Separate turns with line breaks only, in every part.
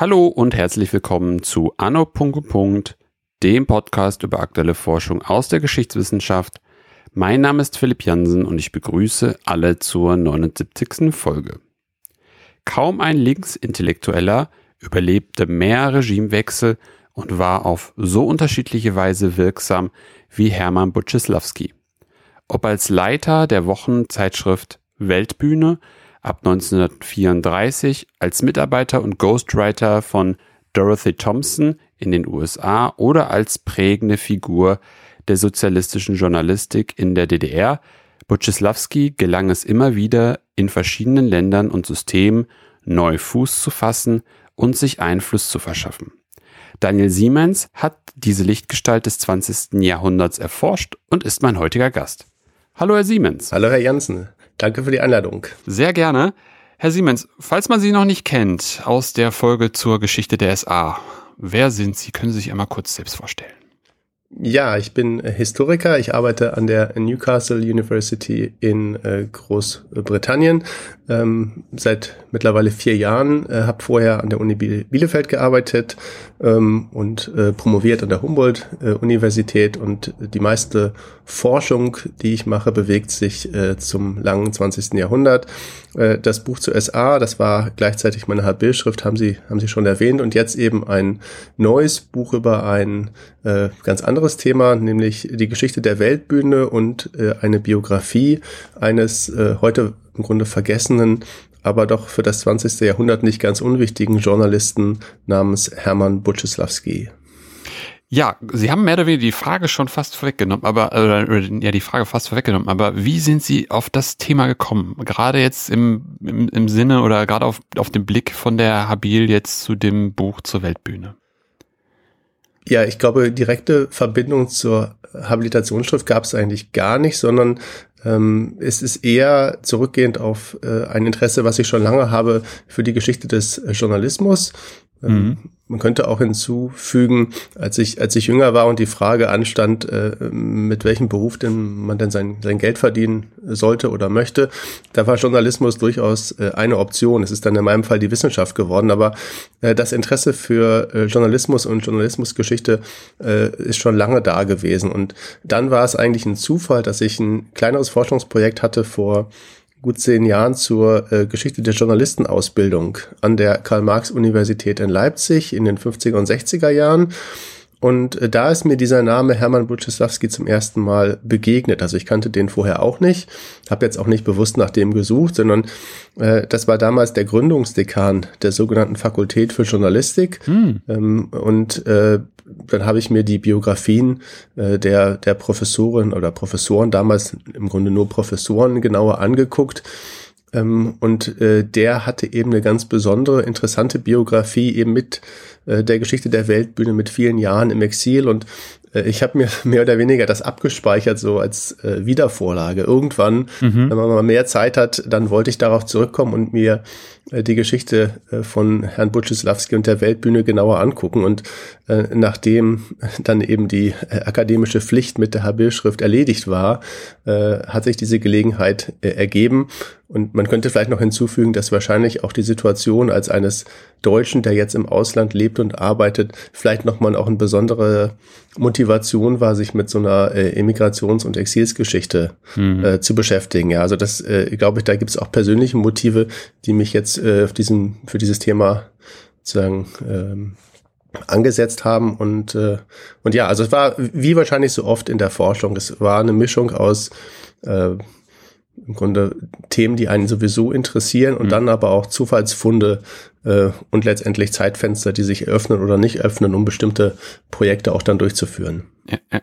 Hallo und herzlich willkommen zu Anno. dem Podcast über aktuelle Forschung aus der Geschichtswissenschaft. Mein Name ist Philipp Jansen und ich begrüße alle zur 79. Folge. Kaum ein Linksintellektueller überlebte mehr Regimewechsel und war auf so unterschiedliche Weise wirksam wie Hermann Buczylawski. Ob als Leiter der Wochenzeitschrift Weltbühne ab 1934 als Mitarbeiter und Ghostwriter von Dorothy Thompson in den USA oder als prägende Figur der sozialistischen Journalistik in der DDR, Buczylawski gelang es immer wieder, in verschiedenen Ländern und Systemen neu Fuß zu fassen und sich Einfluss zu verschaffen. Daniel Siemens hat diese Lichtgestalt des 20. Jahrhunderts erforscht und ist mein heutiger Gast. Hallo, Herr Siemens.
Hallo, Herr Janssen. Danke für die Einladung.
Sehr gerne. Herr Siemens, falls man Sie noch nicht kennt aus der Folge zur Geschichte der SA, wer sind Sie? Können Sie sich einmal kurz selbst vorstellen?
Ja, ich bin Historiker. Ich arbeite an der Newcastle University in äh, Großbritannien ähm, seit mittlerweile vier Jahren. Äh, habe vorher an der Uni Bielefeld gearbeitet ähm, und äh, promoviert an der Humboldt-Universität. und die meiste Forschung, die ich mache, bewegt sich äh, zum langen 20. Jahrhundert. Äh, das Buch zu SA, das war gleichzeitig meine HB-Schrift, haben Sie, haben Sie schon erwähnt. Und jetzt eben ein neues Buch über ein äh, ganz anderes Thema, nämlich die Geschichte der Weltbühne und äh, eine Biografie eines äh, heute im Grunde vergessenen, aber doch für das 20. Jahrhundert nicht ganz unwichtigen Journalisten namens Hermann Buczysławski.
Ja, Sie haben mehr oder weniger die Frage schon fast vorweggenommen, aber äh, ja die Frage fast vorweggenommen. Aber wie sind Sie auf das Thema gekommen? Gerade jetzt im, im, im Sinne oder gerade auf, auf den Blick von der Habil jetzt zu dem Buch zur Weltbühne?
Ja, ich glaube, direkte Verbindung zur Habilitationsschrift gab es eigentlich gar nicht, sondern ähm, es ist eher zurückgehend auf äh, ein Interesse, was ich schon lange habe für die Geschichte des Journalismus. Ähm, mhm. Man könnte auch hinzufügen, als ich, als ich jünger war und die Frage anstand, äh, mit welchem Beruf denn man denn sein, sein Geld verdienen sollte oder möchte, da war Journalismus durchaus äh, eine Option. Es ist dann in meinem Fall die Wissenschaft geworden, aber äh, das Interesse für äh, Journalismus und Journalismusgeschichte äh, ist schon lange da gewesen. Und dann war es eigentlich ein Zufall, dass ich ein kleineres Forschungsprojekt hatte vor gut zehn Jahren zur äh, Geschichte der Journalistenausbildung an der Karl-Marx-Universität in Leipzig in den 50er und 60er Jahren. Und äh, da ist mir dieser Name Hermann Buczysławski zum ersten Mal begegnet. Also ich kannte den vorher auch nicht, habe jetzt auch nicht bewusst nach dem gesucht, sondern äh, das war damals der Gründungsdekan der sogenannten Fakultät für Journalistik. Hm. Ähm, und äh, dann habe ich mir die Biografien äh, der, der Professoren oder Professoren, damals im Grunde nur Professoren, genauer angeguckt. Ähm, und äh, der hatte eben eine ganz besondere, interessante Biografie eben mit äh, der Geschichte der Weltbühne mit vielen Jahren im Exil. Und ich habe mir mehr oder weniger das abgespeichert, so als äh, Wiedervorlage. Irgendwann, mhm. wenn man mal mehr Zeit hat, dann wollte ich darauf zurückkommen und mir äh, die Geschichte äh, von Herrn Butchislawski und der Weltbühne genauer angucken. Und äh, nachdem dann eben die äh, akademische Pflicht mit der Habil-Schrift erledigt war, äh, hat sich diese Gelegenheit äh, ergeben. Und man könnte vielleicht noch hinzufügen, dass wahrscheinlich auch die Situation als eines Deutschen, der jetzt im Ausland lebt und arbeitet, vielleicht nochmal auch eine besondere Motivation war, sich mit so einer äh, Emigrations- und Exilsgeschichte mhm. äh, zu beschäftigen. Ja, also das, äh, glaube ich, da gibt es auch persönliche Motive, die mich jetzt äh, auf diesem, für dieses Thema sozusagen ähm, angesetzt haben und äh, und ja, also es war wie wahrscheinlich so oft in der Forschung, es war eine Mischung aus äh, im Grunde Themen, die einen sowieso interessieren und mhm. dann aber auch Zufallsfunde äh, und letztendlich Zeitfenster, die sich öffnen oder nicht öffnen, um bestimmte Projekte auch dann durchzuführen.
Ja, ja.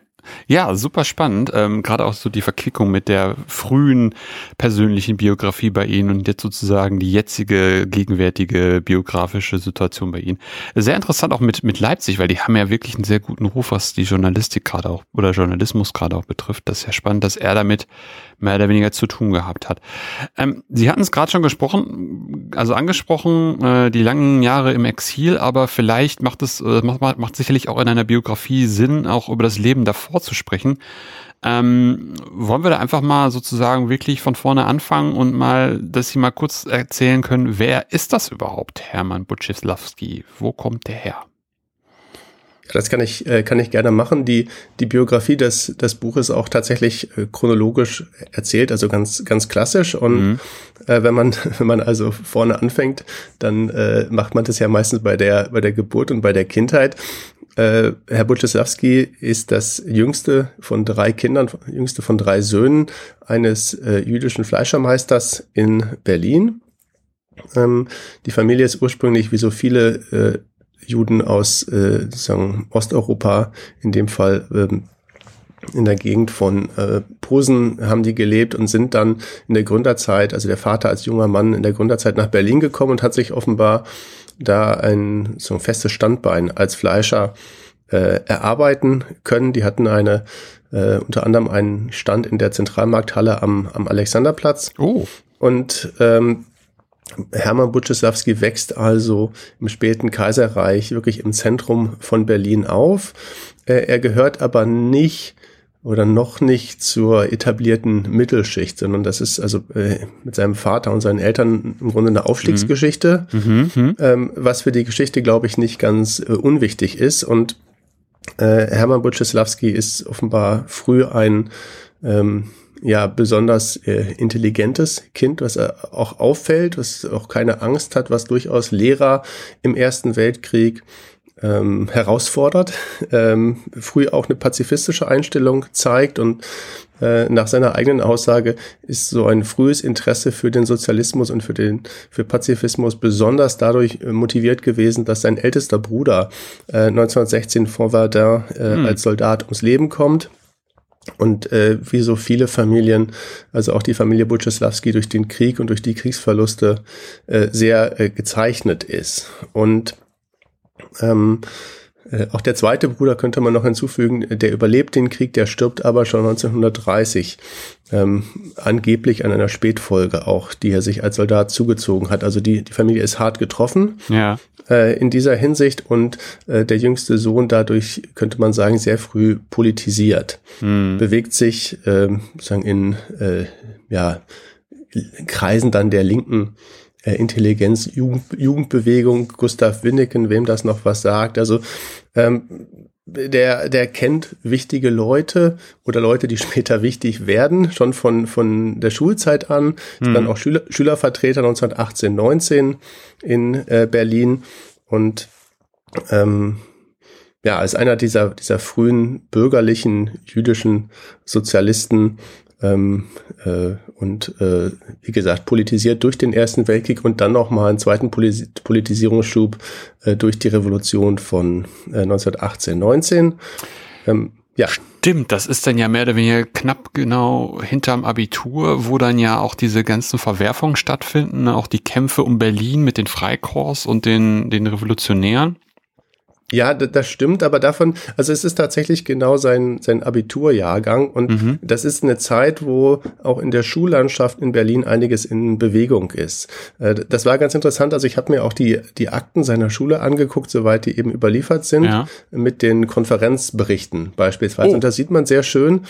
Ja, super spannend. Ähm, Gerade auch so die Verquickung mit der frühen persönlichen Biografie bei Ihnen und jetzt sozusagen die jetzige, gegenwärtige biografische Situation bei Ihnen. Sehr interessant auch mit, mit Leipzig, weil die haben ja wirklich einen sehr guten Ruf, was die Journalistik gerade auch oder Journalismus gerade auch betrifft. Das ist ja spannend, dass er damit mehr oder weniger zu tun gehabt hat. Ähm, Sie hatten es gerade schon gesprochen, also angesprochen, äh, die langen Jahre im Exil, aber vielleicht macht es, äh, macht, macht sicherlich auch in einer Biografie Sinn, auch über das Leben davor zu sprechen. Ähm, wollen wir da einfach mal sozusagen wirklich von vorne anfangen und mal, dass Sie mal kurz erzählen können, wer ist das überhaupt, Hermann Butchislawski? Wo kommt der her?
Das kann ich, äh, kann ich gerne machen. Die, die Biografie des, des Buches auch tatsächlich äh, chronologisch erzählt, also ganz, ganz klassisch. Und mhm. äh, wenn man, wenn man also vorne anfängt, dann äh, macht man das ja meistens bei der, bei der Geburt und bei der Kindheit. Äh, Herr Butcheslawski ist das jüngste von drei Kindern, jüngste von drei Söhnen eines äh, jüdischen Fleischermeisters in Berlin. Ähm, die Familie ist ursprünglich wie so viele äh, Juden aus Osteuropa, in dem Fall ähm, in der Gegend von Posen haben die gelebt und sind dann in der Gründerzeit, also der Vater als junger Mann in der Gründerzeit nach Berlin gekommen und hat sich offenbar da ein so ein festes Standbein als Fleischer äh, erarbeiten können. Die hatten eine äh, unter anderem einen Stand in der Zentralmarkthalle am, am Alexanderplatz.
Oh.
Und ähm, Hermann Butcheslawski wächst also im späten Kaiserreich wirklich im Zentrum von Berlin auf. Äh, er gehört aber nicht oder noch nicht zur etablierten Mittelschicht, sondern das ist also äh, mit seinem Vater und seinen Eltern im Grunde eine Aufstiegsgeschichte, mhm. Mhm. Ähm, was für die Geschichte, glaube ich, nicht ganz äh, unwichtig ist. Und äh, Hermann Butcheslawski ist offenbar früh ein ähm, ja besonders äh, intelligentes Kind, was äh, auch auffällt, was auch keine Angst hat, was durchaus Lehrer im Ersten Weltkrieg ähm, herausfordert, ähm, früh auch eine pazifistische Einstellung zeigt und äh, nach seiner eigenen Aussage ist so ein frühes Interesse für den Sozialismus und für den für Pazifismus besonders dadurch äh, motiviert gewesen, dass sein ältester Bruder äh, 1916 vor Verdun äh, hm. als Soldat ums Leben kommt und äh, wie so viele Familien, also auch die Familie Butcheslawski durch den Krieg und durch die Kriegsverluste äh, sehr äh, gezeichnet ist. Und ähm, äh, auch der zweite Bruder könnte man noch hinzufügen, der überlebt den Krieg, der stirbt aber schon 1930, ähm, angeblich an einer Spätfolge auch, die er sich als Soldat zugezogen hat. Also die, die Familie ist hart getroffen
ja.
äh, in dieser Hinsicht und äh, der jüngste Sohn dadurch, könnte man sagen, sehr früh politisiert, hm. bewegt sich äh, sozusagen in äh, ja, Kreisen dann der linken äh, Intelligenz, Jugend, Jugendbewegung, Gustav Winneken, wem das noch was sagt. Also ähm, der, der kennt wichtige Leute oder Leute, die später wichtig werden, schon von, von der Schulzeit an. Mhm. Dann auch Schüler, Schülervertreter 1918, 19 in äh, Berlin und ähm, ja, als einer dieser, dieser frühen bürgerlichen jüdischen Sozialisten ähm, äh, und äh, wie gesagt politisiert durch den Ersten Weltkrieg und dann noch mal einen zweiten Polis Politisierungsschub äh, durch die Revolution von äh, 1918, 19. Ähm,
ja. Stimmt, das ist dann ja mehr oder weniger knapp genau hinterm Abitur, wo dann ja auch diese ganzen Verwerfungen stattfinden, auch die Kämpfe um Berlin mit den Freikorps und den, den Revolutionären.
Ja, das stimmt, aber davon, also es ist tatsächlich genau sein, sein Abiturjahrgang und mhm. das ist eine Zeit, wo auch in der Schullandschaft in Berlin einiges in Bewegung ist. Äh, das war ganz interessant, also ich habe mir auch die, die Akten seiner Schule angeguckt, soweit die eben überliefert sind, ja. mit den Konferenzberichten beispielsweise. Oh. Und da sieht man sehr schön,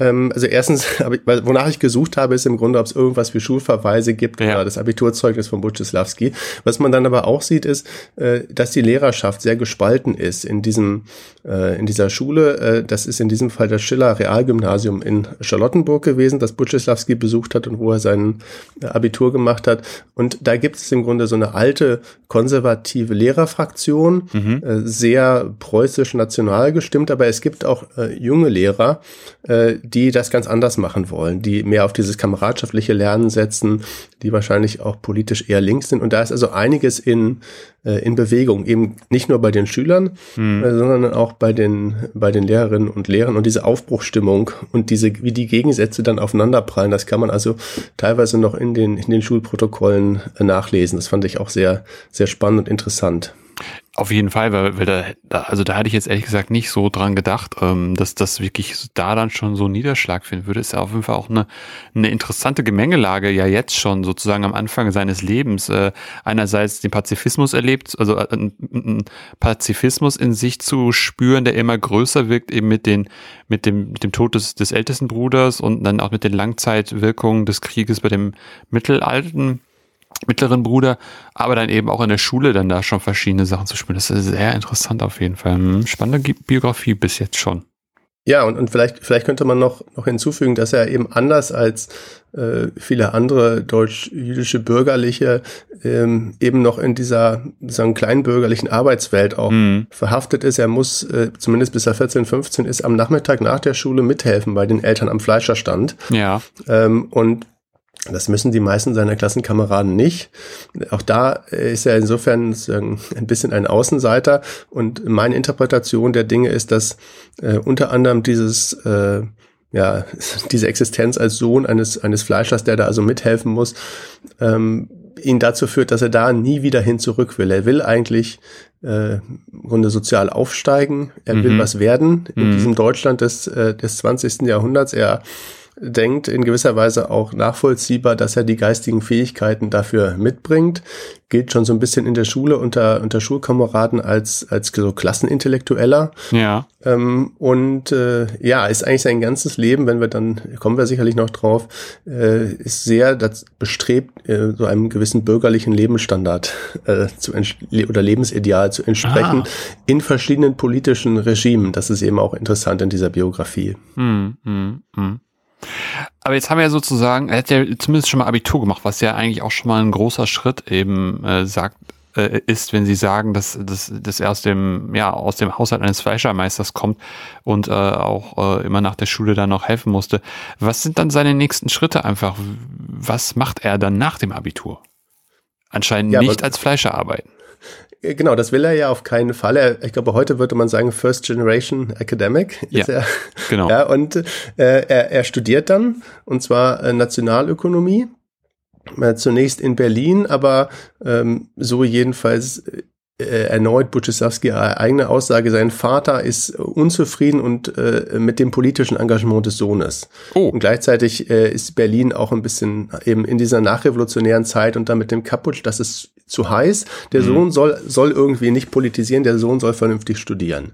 ähm, also erstens, ich, wonach ich gesucht habe, ist im Grunde, ob es irgendwas wie Schulverweise gibt ja. oder das Abiturzeugnis von Butchislawski. Was man dann aber auch sieht, ist, äh, dass die Lehrerschaft sehr gespalten ist in diesem äh, in dieser Schule. Äh, das ist in diesem Fall das Schiller Realgymnasium in Charlottenburg gewesen, das Butchislawski besucht hat und wo er sein Abitur gemacht hat. Und da gibt es im Grunde so eine alte konservative Lehrerfraktion, mhm. sehr preußisch national gestimmt, aber es gibt auch junge Lehrer, die das ganz anders machen wollen, die mehr auf dieses kameradschaftliche Lernen setzen, die wahrscheinlich auch politisch eher links sind. Und da ist also einiges in, äh, in Bewegung, eben nicht nur bei den Schülern, mhm. äh, sondern auch bei den, bei den Lehrerinnen und Lehrern und diese Aufbruchstimmung und diese, wie die Gegensätze dann aufeinanderprallen, das kann man also teilweise noch in den, in den Schulprotokollen äh, nachlesen. Das fand ich auch sehr, sehr spannend und interessant.
Auf jeden Fall, weil, weil da, da, also da hatte ich jetzt ehrlich gesagt nicht so dran gedacht, ähm, dass das wirklich da dann schon so Niederschlag finden würde. Ist ja auf jeden Fall auch eine, eine interessante Gemengelage, ja jetzt schon sozusagen am Anfang seines Lebens. Äh, einerseits den Pazifismus erlebt, also äh, einen Pazifismus in sich zu spüren, der immer größer wirkt, eben mit den, mit dem, mit dem Tod des, des ältesten Bruders und dann auch mit den Langzeitwirkungen des Krieges bei dem mittelalten mittleren Bruder, aber dann eben auch in der Schule dann da schon verschiedene Sachen zu spielen. Das ist sehr interessant auf jeden Fall. Hm, spannende Biografie bis jetzt schon.
Ja, und, und vielleicht, vielleicht könnte man noch, noch hinzufügen, dass er eben anders als äh, viele andere deutsch-jüdische Bürgerliche ähm, eben noch in dieser sagen, kleinbürgerlichen Arbeitswelt auch mhm. verhaftet ist. Er muss, äh, zumindest bis er 14, 15 ist, am Nachmittag nach der Schule mithelfen bei den Eltern am Fleischerstand.
Ja.
Ähm, und das müssen die meisten seiner Klassenkameraden nicht. Auch da ist er insofern ein bisschen ein Außenseiter. Und meine Interpretation der Dinge ist, dass äh, unter anderem dieses, äh, ja, diese Existenz als Sohn eines, eines Fleischers, der da also mithelfen muss, ähm, ihn dazu führt, dass er da nie wieder hin zurück will. Er will eigentlich äh, im Grunde sozial aufsteigen. Er mhm. will was werden in mhm. diesem Deutschland des, äh, des 20. Jahrhunderts. Er denkt, in gewisser Weise auch nachvollziehbar, dass er die geistigen Fähigkeiten dafür mitbringt. Gilt schon so ein bisschen in der Schule unter, unter Schulkameraden als, als so Klassenintellektueller.
Ja.
Ähm, und äh, ja, ist eigentlich sein ganzes Leben, wenn wir dann, kommen wir sicherlich noch drauf, äh, ist sehr das bestrebt, äh, so einem gewissen bürgerlichen Lebensstandard äh, zu oder Lebensideal zu entsprechen ah. in verschiedenen politischen Regimen. Das ist eben auch interessant in dieser Biografie.
Hm, hm, hm. Aber jetzt haben wir ja sozusagen, er hat ja zumindest schon mal Abitur gemacht, was ja eigentlich auch schon mal ein großer Schritt eben äh, sagt, äh, ist, wenn Sie sagen, dass, dass, dass er aus dem, ja, aus dem Haushalt eines Fleischermeisters kommt und äh, auch äh, immer nach der Schule da noch helfen musste. Was sind dann seine nächsten Schritte einfach? Was macht er dann nach dem Abitur? Anscheinend ja, nicht als Fleischer arbeiten.
Äh, genau, das will er ja auf keinen Fall. Er, ich glaube, heute würde man sagen First Generation Academic.
ja,
er.
genau.
Ja, und äh, er, er studiert dann, und zwar äh, Nationalökonomie. Äh, zunächst in Berlin, aber ähm, so jedenfalls äh, erneut Buczysławski eigene Aussage, sein Vater ist unzufrieden und äh, mit dem politischen Engagement des Sohnes. Oh. Und gleichzeitig äh, ist Berlin auch ein bisschen eben in dieser nachrevolutionären Zeit und dann mit dem Kaputsch, das ist zu heiß. Der mhm. Sohn soll, soll irgendwie nicht politisieren, der Sohn soll vernünftig studieren.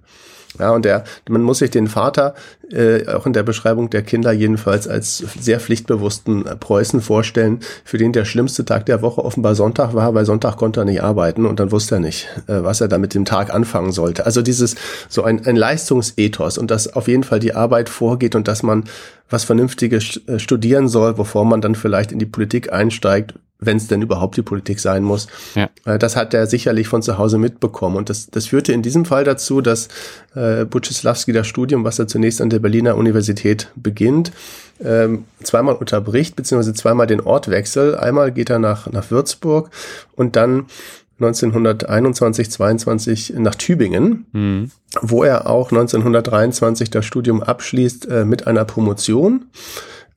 Ja, und der, man muss sich den Vater äh, auch in der Beschreibung der Kinder jedenfalls als sehr pflichtbewussten Preußen vorstellen, für den der schlimmste Tag der Woche offenbar Sonntag war, weil Sonntag konnte er nicht arbeiten und dann wusste er nicht, äh, was er da mit dem Tag anfangen sollte. Also dieses so ein, ein Leistungsethos und dass auf jeden Fall die Arbeit vorgeht und dass man was Vernünftiges äh, studieren soll, bevor man dann vielleicht in die Politik einsteigt, wenn es denn überhaupt die Politik sein muss. Ja. Äh, das hat er sicherlich von zu Hause mitbekommen. Und das, das führte in diesem Fall dazu, dass äh, Buczysławski das Studium, was er zunächst an der Berliner Universität beginnt, ähm, zweimal unterbricht, beziehungsweise zweimal den Ort wechselt. Einmal geht er nach, nach Würzburg und dann 1921, 22 nach Tübingen, mhm. wo er auch 1923 das Studium abschließt äh, mit einer Promotion.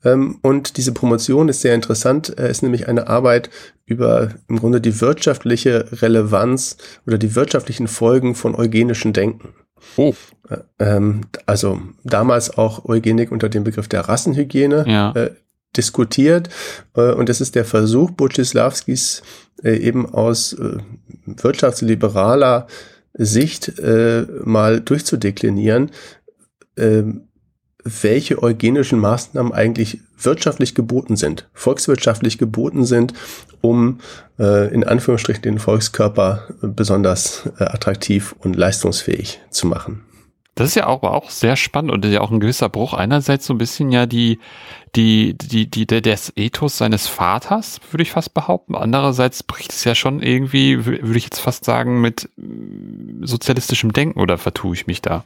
Ähm, und diese Promotion ist sehr interessant, äh, ist nämlich eine Arbeit über im Grunde die wirtschaftliche Relevanz oder die wirtschaftlichen Folgen von eugenischen Denken. Oh. Äh, ähm, also damals auch Eugenik unter dem Begriff der Rassenhygiene ja. äh, diskutiert. Äh, und es ist der Versuch Buczysławskis äh, eben aus äh, wirtschaftsliberaler Sicht mal durchzudeklinieren, ähm, welche eugenischen Maßnahmen eigentlich wirtschaftlich geboten sind, volkswirtschaftlich geboten sind, um in Anführungsstrichen den Volkskörper besonders attraktiv und leistungsfähig zu machen.
Das ist ja auch, auch sehr spannend und ja auch ein gewisser Bruch. Einerseits so ein bisschen ja die, die, die, die, der, des Ethos seines Vaters, würde ich fast behaupten. Andererseits bricht es ja schon irgendwie, würde ich jetzt fast sagen, mit sozialistischem Denken oder vertue ich mich da?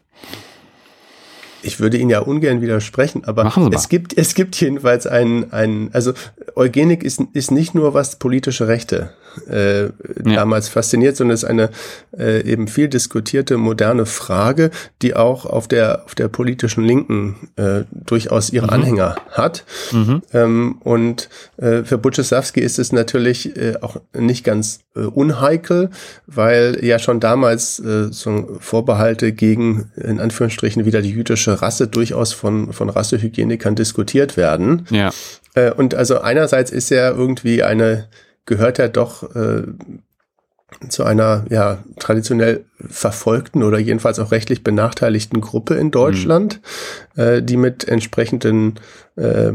ich würde Ihnen ja ungern widersprechen, aber es gibt, es gibt jedenfalls einen, einen, also Eugenik ist, ist nicht nur was politische Rechte äh, ja. damals fasziniert, sondern es ist eine äh, eben viel diskutierte moderne Frage, die auch auf der, auf der politischen Linken äh, durchaus ihre mhm. Anhänger hat. Mhm. Ähm, und äh, für Butcheslavski ist es natürlich äh, auch nicht ganz äh, unheikel, weil ja schon damals äh, so Vorbehalte gegen, in Anführungsstrichen, wieder die jüdische Rasse durchaus von, von Rassehygienikern diskutiert werden. Ja. Äh, und also einerseits ist er irgendwie eine, gehört er doch äh, zu einer ja traditionell verfolgten oder jedenfalls auch rechtlich benachteiligten Gruppe in Deutschland, mhm. äh, die mit entsprechenden äh,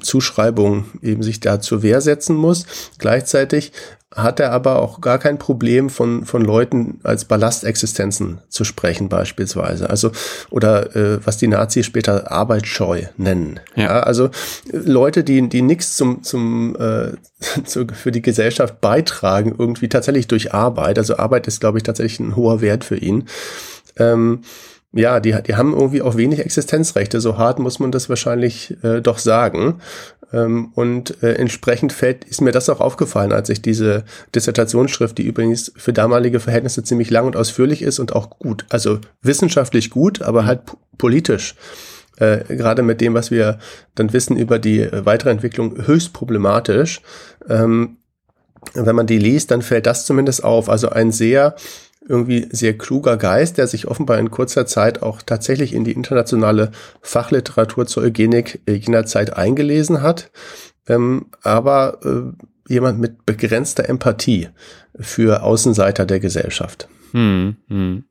Zuschreibungen eben sich da zur Wehr setzen muss. Gleichzeitig hat er aber auch gar kein Problem von, von Leuten als Ballastexistenzen zu sprechen beispielsweise. Also, oder äh, was die Nazis später arbeitsscheu nennen. Ja. ja also Leute, die, die nichts zum, zum, äh, zu, für die Gesellschaft beitragen, irgendwie tatsächlich durch Arbeit. Also Arbeit ist, glaube ich, tatsächlich ein hoher Wert für ihn. Ähm, ja, die, die haben irgendwie auch wenig Existenzrechte. So hart muss man das wahrscheinlich äh, doch sagen. Ähm, und äh, entsprechend fällt, ist mir das auch aufgefallen, als ich diese Dissertationsschrift, die übrigens für damalige Verhältnisse ziemlich lang und ausführlich ist und auch gut, also wissenschaftlich gut, aber halt politisch. Äh, gerade mit dem, was wir dann wissen über die äh, weitere Entwicklung, höchst problematisch. Ähm, wenn man die liest, dann fällt das zumindest auf. Also ein sehr irgendwie sehr kluger Geist, der sich offenbar in kurzer Zeit auch tatsächlich in die internationale Fachliteratur zur Eugenik jener Zeit eingelesen hat, ähm, aber äh, jemand mit begrenzter Empathie für Außenseiter der Gesellschaft. Hm,
hm.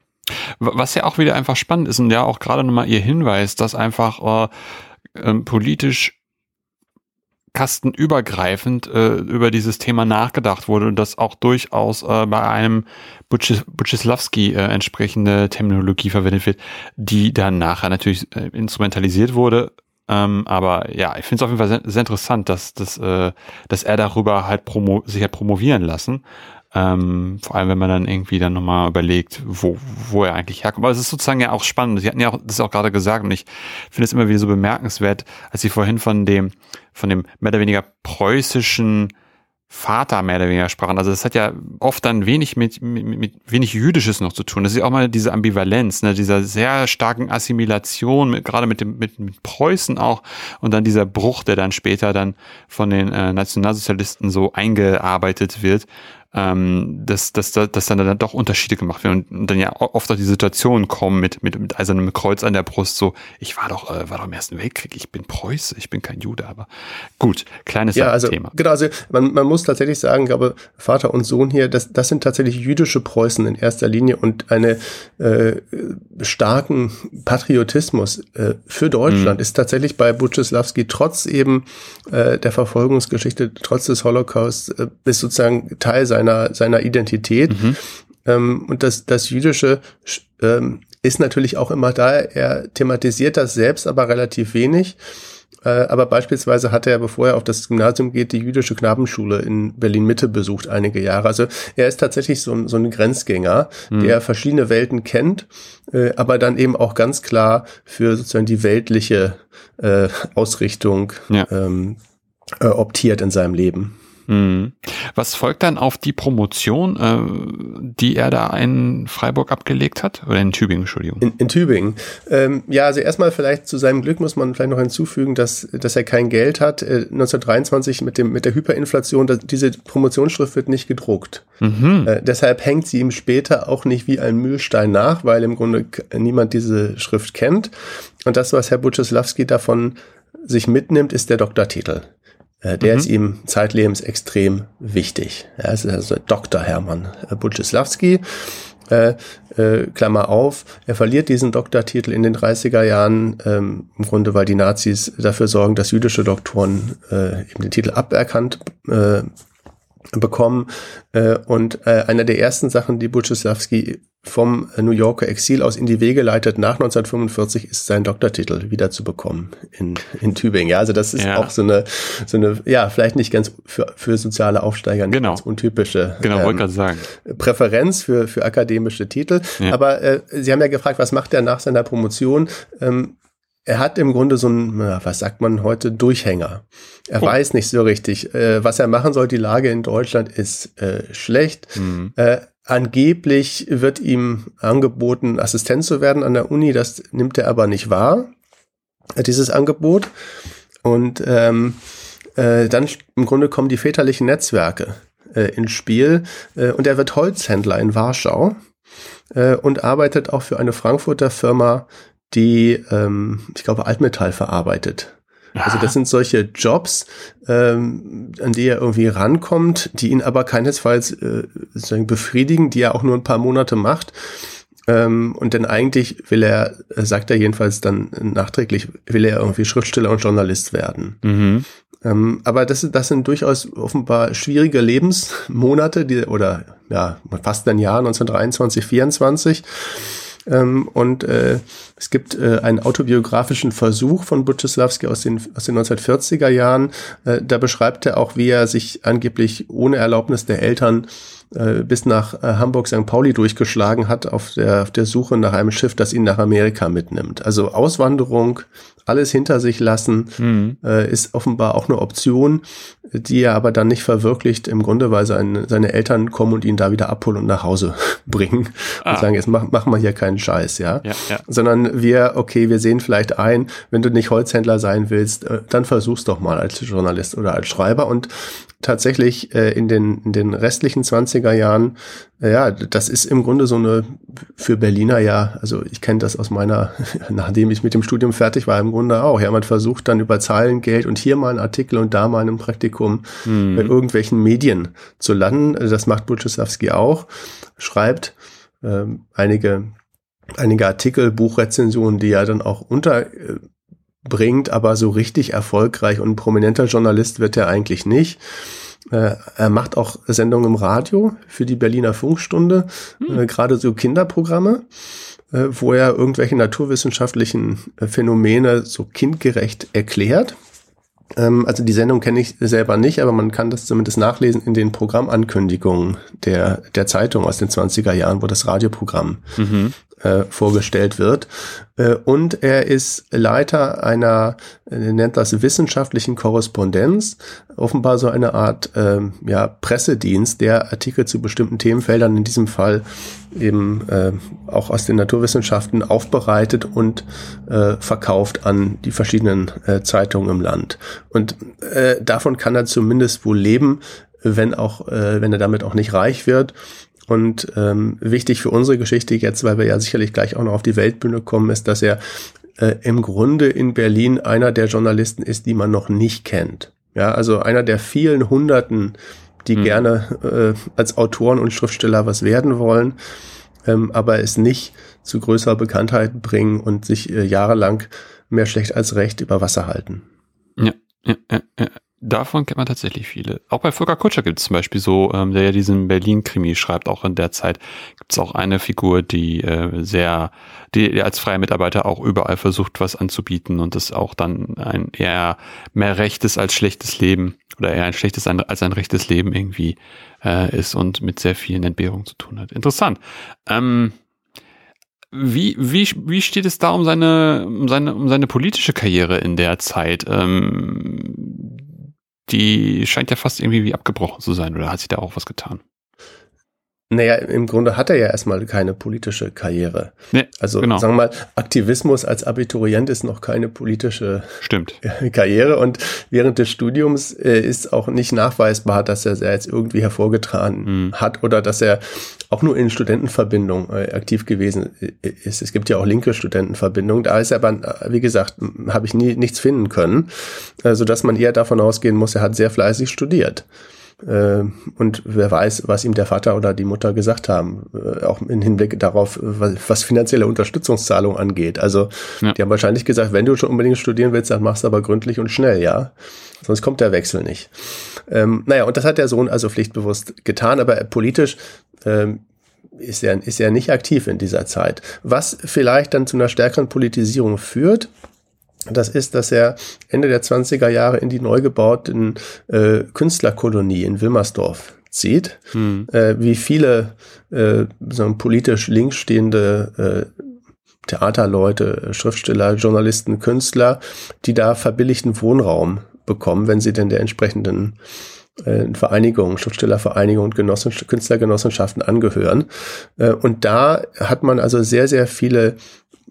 Was ja auch wieder einfach spannend ist und ja auch gerade nochmal ihr Hinweis, dass einfach äh, äh, politisch kastenübergreifend äh, über dieses Thema nachgedacht wurde und das auch durchaus äh, bei einem Butchislawski äh, entsprechende Terminologie verwendet wird, die dann nachher natürlich äh, instrumentalisiert wurde. Ähm, aber ja, ich finde es auf jeden Fall sehr, sehr interessant, dass, dass, äh, dass er darüber halt promo sich hat promovieren lassen. Ähm, vor allem, wenn man dann irgendwie dann nochmal überlegt, wo, wo er eigentlich herkommt. Aber es ist sozusagen ja auch spannend. Sie hatten ja auch das auch gerade gesagt und ich finde es immer wieder so bemerkenswert, als Sie vorhin von dem, von dem mehr oder weniger preußischen Vater mehr oder weniger sprachen. Also das hat ja oft dann wenig mit, mit, mit wenig Jüdisches noch zu tun. Das ist ja auch mal diese Ambivalenz, ne, dieser sehr starken Assimilation, mit, gerade mit dem mit, mit Preußen auch und dann dieser Bruch, der dann später dann von den äh, Nationalsozialisten so eingearbeitet wird ähm, dass, dass, dass dann, dann doch Unterschiede gemacht werden und, dann ja oft auch die Situationen kommen mit, mit, mit eisernem Kreuz an der Brust, so, ich war doch, äh, war doch im Ersten Weltkrieg, ich bin Preuße, ich bin kein Jude, aber gut, kleines
ja, also, Thema. Genau, also man, man muss tatsächlich sagen, glaube, Vater und Sohn hier, das, das sind tatsächlich jüdische Preußen in erster Linie und eine äh, starken Patriotismus äh, für Deutschland mhm. ist tatsächlich bei Butcheslawski trotz eben äh, der Verfolgungsgeschichte, trotz des Holocaust, äh, ist sozusagen Teil seiner seiner, seiner Identität. Mhm. Ähm, und das, das Jüdische ähm, ist natürlich auch immer da. Er thematisiert das selbst, aber relativ wenig. Äh, aber beispielsweise hat er, bevor er auf das Gymnasium geht, die jüdische Knabenschule in Berlin-Mitte besucht einige Jahre. Also er ist tatsächlich so, ein so ein Grenzgänger, mhm. der verschiedene Welten kennt, äh, aber dann eben auch ganz klar für sozusagen die weltliche äh, Ausrichtung ja. ähm, äh, optiert in seinem Leben.
Mhm. Was folgt dann auf die Promotion, äh, die er da in Freiburg abgelegt hat? Oder in Tübingen, Entschuldigung.
In, in Tübingen. Ähm, ja, also erstmal vielleicht zu seinem Glück muss man vielleicht noch hinzufügen, dass, dass er kein Geld hat. Äh, 1923 mit, dem, mit der Hyperinflation, dass diese Promotionsschrift wird nicht gedruckt. Mhm. Äh, deshalb hängt sie ihm später auch nicht wie ein Mühlstein nach, weil im Grunde niemand diese Schrift kennt. Und das, was Herr Butcheslawski davon sich mitnimmt, ist der Doktortitel. Äh, der mhm. ist ihm zeitlebens extrem wichtig. Ja, es ist also Dr. Hermann Butchislawski. Äh, äh, Klammer auf, er verliert diesen Doktortitel in den 30er Jahren, ähm, im Grunde, weil die Nazis dafür sorgen, dass jüdische Doktoren äh, eben den Titel aberkannt äh, bekommen. Äh, und äh, einer der ersten Sachen, die Buczysławski vom New Yorker Exil aus in die Wege leitet nach 1945, ist sein Doktortitel wieder zu bekommen in, in Tübingen. Ja, also das ist ja. auch so eine, so eine, ja, vielleicht nicht ganz für, für soziale Aufsteiger
genau.
ganz untypische
genau, ähm, wollte sagen.
Präferenz für, für akademische Titel. Ja. Aber äh, Sie haben ja gefragt, was macht er nach seiner Promotion? Ähm, er hat im Grunde so ein, was sagt man heute, Durchhänger. Er oh. weiß nicht so richtig, äh, was er machen soll. Die Lage in Deutschland ist äh, schlecht. Mhm. Äh, angeblich wird ihm angeboten, Assistent zu werden an der Uni. Das nimmt er aber nicht wahr, dieses Angebot. Und ähm, äh, dann im Grunde kommen die väterlichen Netzwerke äh, ins Spiel. Äh, und er wird Holzhändler in Warschau und arbeitet auch für eine Frankfurter Firma, die, ähm, ich glaube, Altmetall verarbeitet. Also das sind solche Jobs, ähm, an die er irgendwie rankommt, die ihn aber keinesfalls äh, sozusagen befriedigen, die er auch nur ein paar Monate macht. Ähm, und denn eigentlich will er, sagt er jedenfalls dann nachträglich, will er irgendwie Schriftsteller und Journalist werden. Mhm. Ähm, aber das, das sind durchaus offenbar schwierige Lebensmonate, die, oder ja, fast ein Jahr, 1923, 24. Ähm, und äh, es gibt äh, einen autobiografischen Versuch von Butchislawski aus den, aus den 1940er Jahren. Äh, da beschreibt er auch, wie er sich angeblich ohne Erlaubnis der Eltern äh, bis nach äh, Hamburg St. Pauli durchgeschlagen hat auf der, auf der Suche nach einem Schiff, das ihn nach Amerika mitnimmt. Also Auswanderung, alles hinter sich lassen, mhm. äh, ist offenbar auch eine Option, die er aber dann nicht verwirklicht, im Grunde, weil seine, seine Eltern kommen und ihn da wieder abholen und nach Hause bringen ah. und sagen, jetzt mach, machen wir hier keinen Scheiß, ja? Ja, ja. Sondern wir, okay, wir sehen vielleicht ein, wenn du nicht Holzhändler sein willst, dann versuch's doch mal als Journalist oder als Schreiber und tatsächlich äh, in, den, in den restlichen 20er Jahren, ja, das ist im Grunde so eine für Berliner ja, also ich kenne das aus meiner, nachdem ich mit dem Studium fertig war, im Grunde auch. Ja, man versucht dann über Zahlengeld und hier mal einen Artikel und da mal ein Praktikum mhm. bei irgendwelchen Medien zu landen. Das macht Butchesawski auch, schreibt ähm, einige einige Artikel, Buchrezensionen, die er dann auch unter äh, bringt, aber so richtig erfolgreich und prominenter Journalist wird er eigentlich nicht. Äh, er macht auch Sendungen im Radio für die Berliner Funkstunde, hm. äh, gerade so Kinderprogramme, äh, wo er irgendwelche naturwissenschaftlichen Phänomene so kindgerecht erklärt. Ähm, also die Sendung kenne ich selber nicht, aber man kann das zumindest nachlesen in den Programmankündigungen der, der Zeitung aus den 20er Jahren, wo das Radioprogramm mhm äh, vorgestellt wird. Äh, und er ist Leiter einer, er nennt das wissenschaftlichen Korrespondenz, offenbar so eine Art äh, ja, Pressedienst, der Artikel zu bestimmten Themenfeldern, in diesem Fall eben äh, auch aus den Naturwissenschaften, aufbereitet und äh, verkauft an die verschiedenen äh, Zeitungen im Land. Und äh, davon kann er zumindest wohl leben, wenn auch, äh, wenn er damit auch nicht reich wird. Und ähm, wichtig für unsere Geschichte jetzt, weil wir ja sicherlich gleich auch noch auf die Weltbühne kommen, ist, dass er äh, im Grunde in Berlin einer der Journalisten ist, die man noch nicht kennt. Ja, also einer der vielen Hunderten, die mhm. gerne äh, als Autoren und Schriftsteller was werden wollen, ähm, aber es nicht zu größerer Bekanntheit bringen und sich äh, jahrelang mehr schlecht als recht über Wasser halten.
Ja, ja, ja, ja. Davon kennt man tatsächlich viele. Auch bei Volker Kutscher gibt es zum Beispiel so, ähm, der ja diesen Berlin-Krimi schreibt, auch in der Zeit gibt es auch eine Figur, die äh, sehr, die, als freier Mitarbeiter auch überall versucht, was anzubieten und das auch dann ein eher mehr rechtes als schlechtes Leben oder eher ein schlechtes als ein rechtes Leben irgendwie äh, ist und mit sehr vielen Entbehrungen zu tun hat. Interessant. Ähm, wie, wie, wie steht es da um seine, um seine, um seine politische Karriere in der Zeit? Ähm, die scheint ja fast irgendwie wie abgebrochen zu sein, oder hat sich da auch was getan?
Naja, im Grunde hat er ja erstmal keine politische Karriere. Nee, also genau. sagen wir mal, Aktivismus als Abiturient ist noch keine politische
Stimmt.
Karriere und während des Studiums äh, ist auch nicht nachweisbar, dass er jetzt irgendwie hervorgetragen mhm. hat oder dass er auch nur in Studentenverbindung äh, aktiv gewesen äh, ist. Es gibt ja auch linke Studentenverbindungen. Da ist er aber, wie gesagt, habe ich nie nichts finden können, äh, so dass man eher davon ausgehen muss, er hat sehr fleißig studiert. Äh, und wer weiß, was ihm der Vater oder die Mutter gesagt haben, äh, auch im Hinblick darauf, was, was finanzielle Unterstützungszahlung angeht. Also ja. die haben wahrscheinlich gesagt, wenn du schon unbedingt studieren willst, dann machst du aber gründlich und schnell, ja. Sonst kommt der Wechsel nicht. Ähm, naja, und das hat der Sohn also pflichtbewusst getan, aber politisch ähm, ist er, ist er nicht aktiv in dieser Zeit. Was vielleicht dann zu einer stärkeren Politisierung führt, das ist, dass er Ende der 20er Jahre in die neu gebauten äh, Künstlerkolonie in Wilmersdorf zieht. Hm. Äh, wie viele äh, so politisch links stehende äh, Theaterleute, Schriftsteller, Journalisten, Künstler, die da verbilligten Wohnraum bekommen, wenn sie denn der entsprechenden äh, Vereinigungen, Schriftstellervereinigungen und Genossen, Künstlergenossenschaften angehören. Äh, und da hat man also sehr, sehr viele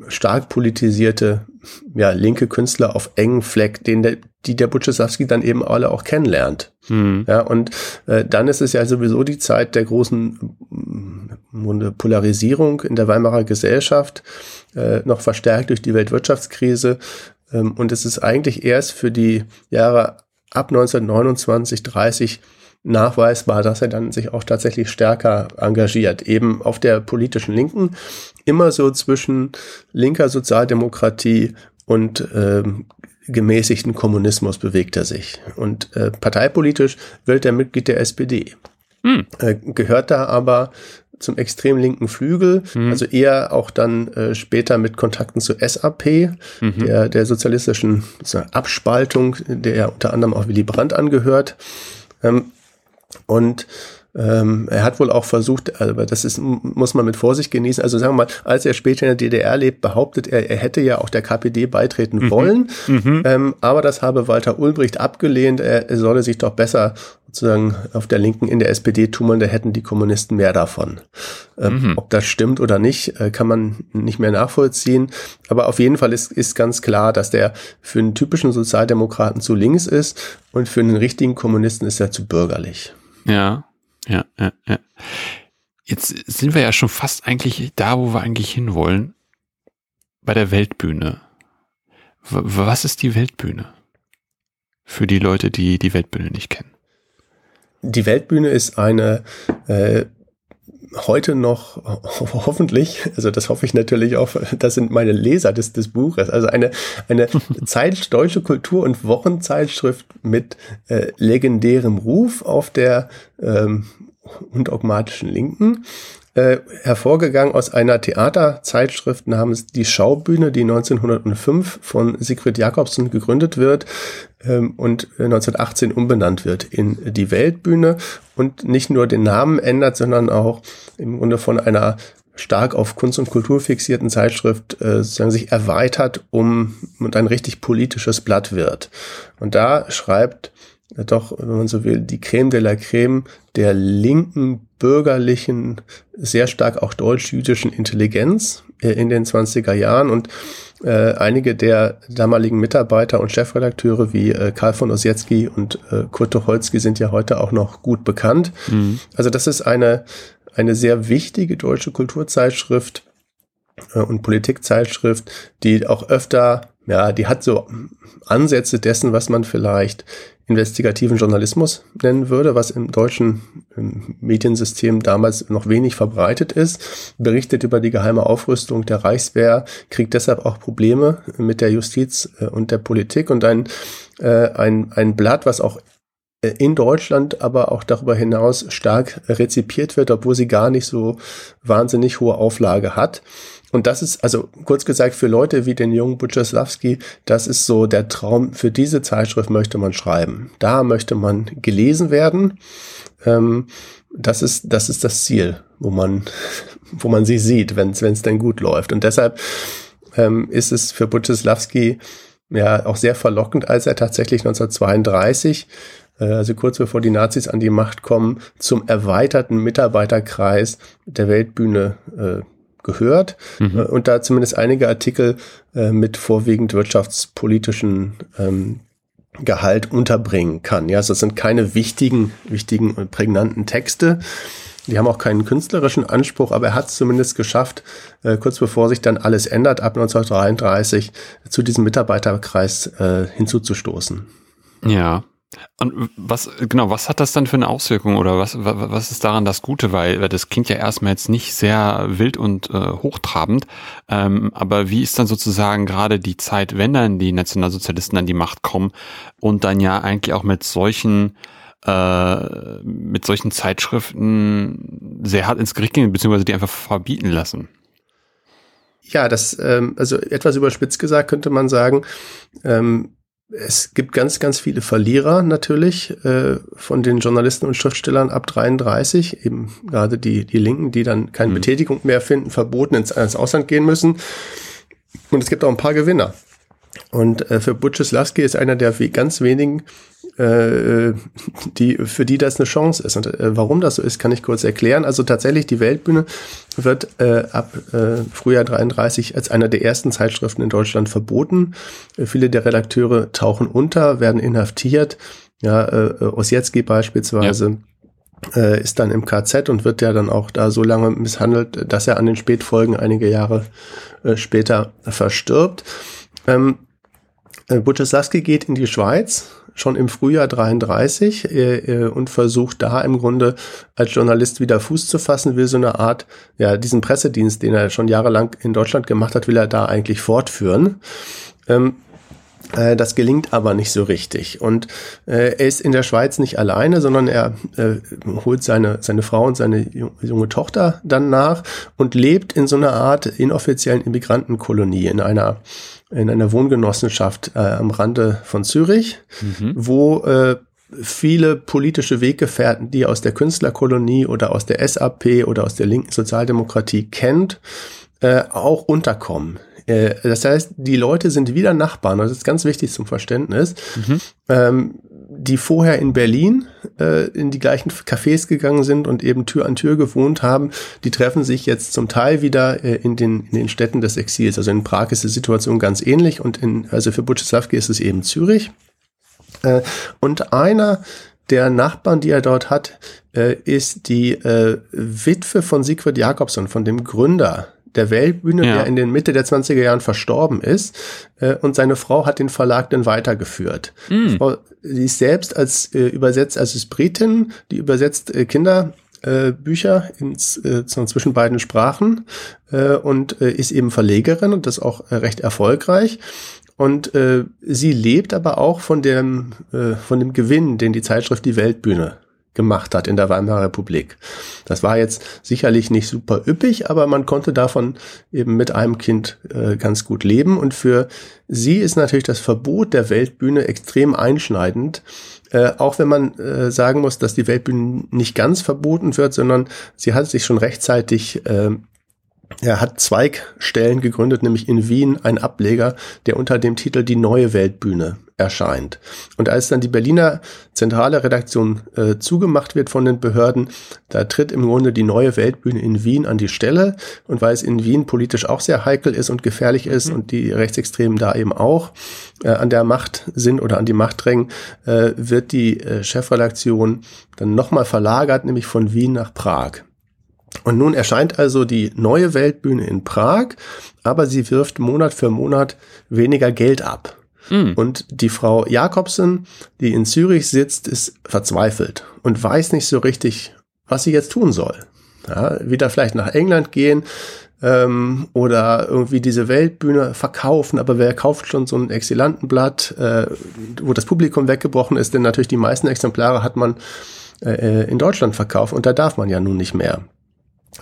stark politisierte ja, linke Künstler auf engen Fleck, den der, die der Butchesawski dann eben alle auch kennenlernt. Mhm. Ja, und äh, dann ist es ja sowieso die Zeit der großen äh, Polarisierung in der Weimarer Gesellschaft, äh, noch verstärkt durch die Weltwirtschaftskrise. Ähm, und es ist eigentlich erst für die Jahre ab 1929, 30 nachweisbar, dass er dann sich auch tatsächlich stärker engagiert, eben auf der politischen Linken, immer so zwischen linker Sozialdemokratie und ähm, gemäßigten Kommunismus bewegt er sich. Und äh, parteipolitisch wird er Mitglied der SPD. Hm. Äh, gehört da aber zum extrem linken Flügel, mhm. also eher auch dann äh, später mit Kontakten zur SAP, mhm. der, der sozialistischen Abspaltung, der ja unter anderem auch Willy Brandt angehört. Ähm, und ähm, er hat wohl auch versucht, aber das ist, muss man mit Vorsicht genießen. Also sagen wir mal, als er später in der DDR lebt, behauptet er, er hätte ja auch der KPD beitreten mhm. wollen. Mhm. Ähm, aber das habe Walter Ulbricht abgelehnt. Er, er solle sich doch besser sozusagen auf der Linken in der SPD tummeln, da hätten die Kommunisten mehr davon. Ähm, mhm. Ob das stimmt oder nicht, äh, kann man nicht mehr nachvollziehen. Aber auf jeden Fall ist, ist ganz klar, dass der für einen typischen Sozialdemokraten zu links ist und für einen richtigen Kommunisten ist er zu bürgerlich.
Ja, ja, ja, ja. Jetzt sind wir ja schon fast eigentlich da, wo wir eigentlich hinwollen. Bei der Weltbühne. Was ist die Weltbühne? Für die Leute, die die Weltbühne nicht kennen.
Die Weltbühne ist eine äh, heute noch hoffentlich, also das hoffe ich natürlich auch, das sind meine Leser des, des Buches, also eine, eine Zeit, deutsche Kultur- und Wochenzeitschrift mit äh, legendärem Ruf auf der ähm, undogmatischen Linken, äh, hervorgegangen aus einer Theaterzeitschrift namens Die Schaubühne, die 1905 von Sigrid Jakobsen gegründet wird ähm, und 1918 umbenannt wird in die Weltbühne und nicht nur den Namen ändert, sondern auch im Grunde von einer stark auf Kunst und Kultur fixierten Zeitschrift äh, sozusagen sich erweitert um und ein richtig politisches Blatt wird. Und da schreibt doch, wenn man so will, die Creme de la Creme der linken, bürgerlichen, sehr stark auch deutsch-jüdischen Intelligenz äh, in den 20er Jahren und äh, einige der damaligen Mitarbeiter und Chefredakteure wie äh, Karl von Ossietzky und äh, Kurt Tucholsky sind ja heute auch noch gut bekannt. Mhm. Also das ist eine, eine sehr wichtige deutsche Kulturzeitschrift äh, und Politikzeitschrift, die auch öfter ja, die hat so Ansätze dessen, was man vielleicht investigativen Journalismus nennen würde, was im deutschen Mediensystem damals noch wenig verbreitet ist, berichtet über die geheime Aufrüstung der Reichswehr, kriegt deshalb auch Probleme mit der Justiz äh, und der Politik und ein, äh, ein, ein Blatt, was auch äh, in Deutschland, aber auch darüber hinaus stark rezipiert wird, obwohl sie gar nicht so wahnsinnig hohe Auflage hat. Und das ist, also kurz gesagt, für Leute wie den jungen Butcheslawski, das ist so der Traum, für diese Zeitschrift möchte man schreiben. Da möchte man gelesen werden. Ähm, das ist, das ist das Ziel, wo man, wo man sie sieht, wenn es denn gut läuft. Und deshalb ähm, ist es für Butcheslawski ja auch sehr verlockend, als er tatsächlich 1932 äh, also kurz bevor die Nazis an die Macht kommen, zum erweiterten Mitarbeiterkreis der Weltbühne äh, gehört mhm. Äh, und da zumindest einige Artikel äh, mit vorwiegend wirtschaftspolitischen ähm, Gehalt unterbringen kann. Ja, also das sind keine wichtigen, wichtigen und prägnanten Texte. Die haben auch keinen künstlerischen Anspruch, aber er hat es zumindest geschafft, äh, kurz bevor sich dann alles ändert, ab 1933 zu diesem Mitarbeiterkreis äh, hinzuzustoßen.
Ja, Und was, genau, was hat das dann für eine Auswirkung oder was, was ist daran das Gute? Weil, weil das klingt ja erstmal jetzt nicht sehr wild und äh, hochtrabend, ähm, aber wie ist dann sozusagen gerade die Zeit, wenn dann die Nationalsozialisten an die Macht kommen und dann ja eigentlich auch mit solchen äh, mit solchen Zeitschriften sehr hart ins Gericht gehen, beziehungsweise die einfach verbieten lassen?
Ja, das, ähm, also etwas überspitzt gesagt könnte man sagen, ähm, es gibt ganz, ganz viele Verlierer natürlich äh, von den Journalisten und Schriftstellern ab 33, eben gerade die, die Linken, die dann keine mhm. Betätigung mehr finden, verboten ins, ins Ausland gehen müssen. Und es gibt auch ein paar Gewinner. Und äh, für Butcheslawski ist einer der ganz wenigen, äh, die, für die das eine Chance ist. Und äh, warum das so ist, kann ich kurz erklären. Also tatsächlich, die Weltbühne wird äh, ab äh, Frühjahr 33 als einer der ersten Zeitschriften in Deutschland verboten. Äh, viele der Redakteure tauchen unter, werden inhaftiert. Ja, äh, Osjetski beispielsweise. Ja äh, ist dann im KZ und wird ja dann auch da so lange misshandelt, dass er an den Spätfolgen einige Jahre äh, später verstirbt. Ähm, äh, geht in die Schweiz schon im Frühjahr 33 äh, äh, und versucht da im Grunde als Journalist wieder Fuß zu fassen, will so eine Art, ja, diesen Pressedienst, den er schon jahrelang in Deutschland gemacht hat, will er da eigentlich fortführen. Ähm, äh, das gelingt aber nicht so richtig. Und äh, er ist in der Schweiz nicht alleine, sondern er äh, holt seine, seine Frau und seine junge Tochter dann nach und lebt in so einer Art inoffiziellen Immigrantenkolonie, in einer in einer Wohngenossenschaft äh, am Rande von Zürich, mhm. wo äh, viele politische Weggefährten, die aus der Künstlerkolonie oder aus der SAP oder aus der linken Sozialdemokratie kennt, äh, auch unterkommen. Äh, das heißt, die Leute sind wieder Nachbarn, das ist ganz wichtig zum Verständnis. Mhm. Ähm, die vorher in Berlin äh, in die gleichen Cafés gegangen sind und eben Tür an Tür gewohnt haben, die treffen sich jetzt zum Teil wieder äh, in, den, in den Städten des Exils. Also in Prag ist die Situation ganz ähnlich und in, also für Butcheslavki ist es eben Zürich. Äh, und einer der Nachbarn, die er dort hat, äh, ist die äh, Witwe von Siegfried Jakobson, von dem Gründer der Weltbühne, ja. der in den Mitte der 20er Jahren verstorben ist. Äh, und seine Frau hat den Verlag dann weitergeführt. Mm. Frau, die ist selbst als äh, übersetzt, also ist Britin, die übersetzt äh, Kinder äh, Bücher ins, äh, zwischen beiden Sprachen äh, und äh, ist eben Verlegerin und das auch äh, recht erfolgreich. Und äh, sie lebt aber auch von dem, äh, von dem Gewinn, den die Zeitschrift Die Weltbühne gemacht hat in der Weimarer Republik. Das war jetzt sicherlich nicht super üppig, aber man konnte davon eben mit einem Kind äh, ganz gut leben. Und für sie ist natürlich das Verbot der Weltbühne extrem einschneidend. Äh, auch wenn man äh, sagen muss, dass die Weltbühne nicht ganz verboten wird, sondern sie hat sich schon rechtzeitig äh, er hat Zweigstellen gegründet, nämlich in Wien ein Ableger, der unter dem Titel Die neue Weltbühne erscheint. Und als dann die Berliner zentrale Redaktion äh, zugemacht wird von den Behörden, da tritt im Grunde die neue Weltbühne in Wien an die Stelle. Und weil es in Wien politisch auch sehr heikel ist und gefährlich ist mhm. und die Rechtsextremen da eben auch äh, an der Macht sind oder an die Macht drängen, äh, wird die äh, Chefredaktion dann nochmal verlagert, nämlich von Wien nach Prag. Und nun erscheint also die neue Weltbühne in Prag, aber sie wirft Monat für Monat weniger Geld ab. Mhm. Und die Frau Jakobsen, die in Zürich sitzt, ist verzweifelt und weiß nicht so richtig, was sie jetzt tun soll. Ja, wieder vielleicht nach England gehen ähm, oder irgendwie diese Weltbühne verkaufen, aber wer kauft schon so ein Exilantenblatt, äh, wo das Publikum weggebrochen ist, denn natürlich die meisten Exemplare hat man äh, in Deutschland verkauft und da darf man ja nun nicht mehr.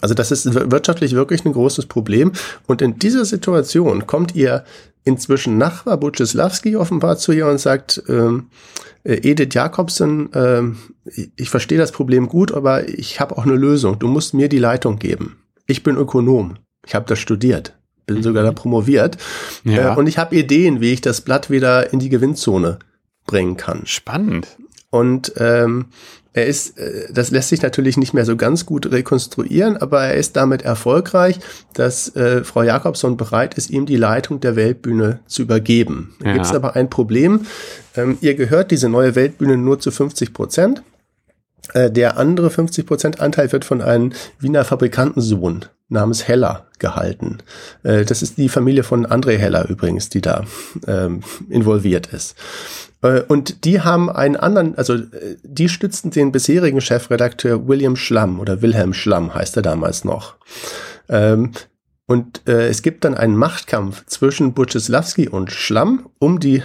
Also das ist wirtschaftlich wirklich ein großes Problem. Und in dieser Situation kommt ihr inzwischen Nachbar Buczylawski offenbar zu ihr und sagt, ähm, äh, Edith Jakobsen, ähm, ich verstehe das Problem gut, aber ich habe auch eine Lösung. Du musst mir die Leitung geben. Ich bin Ökonom. Ich habe das studiert. Bin mhm. sogar da promoviert. Ja. Äh, und ich habe Ideen, wie ich das Blatt wieder in die Gewinnzone bringen kann.
Spannend.
Und ähm, er ist, äh, das lässt sich natürlich nicht mehr so ganz gut rekonstruieren, aber er ist damit erfolgreich, dass äh, Frau Jakobson bereit ist, ihm die Leitung der Weltbühne zu übergeben. Da ja. gibt es aber ein Problem. Ähm, ihr gehört diese neue Weltbühne nur zu 50 Prozent. Äh, der andere 50 Prozent Anteil wird von einem Wiener Fabrikantensohn namens Heller gehalten. Äh, das ist die Familie von André Heller übrigens, die da ähm, involviert ist. Äh, und die haben einen anderen, also äh, die stützten den bisherigen Chefredakteur William Schlamm oder Wilhelm Schlamm heißt er damals noch. Ähm, und äh, es gibt dann einen Machtkampf zwischen Buczysławski und Schlamm um die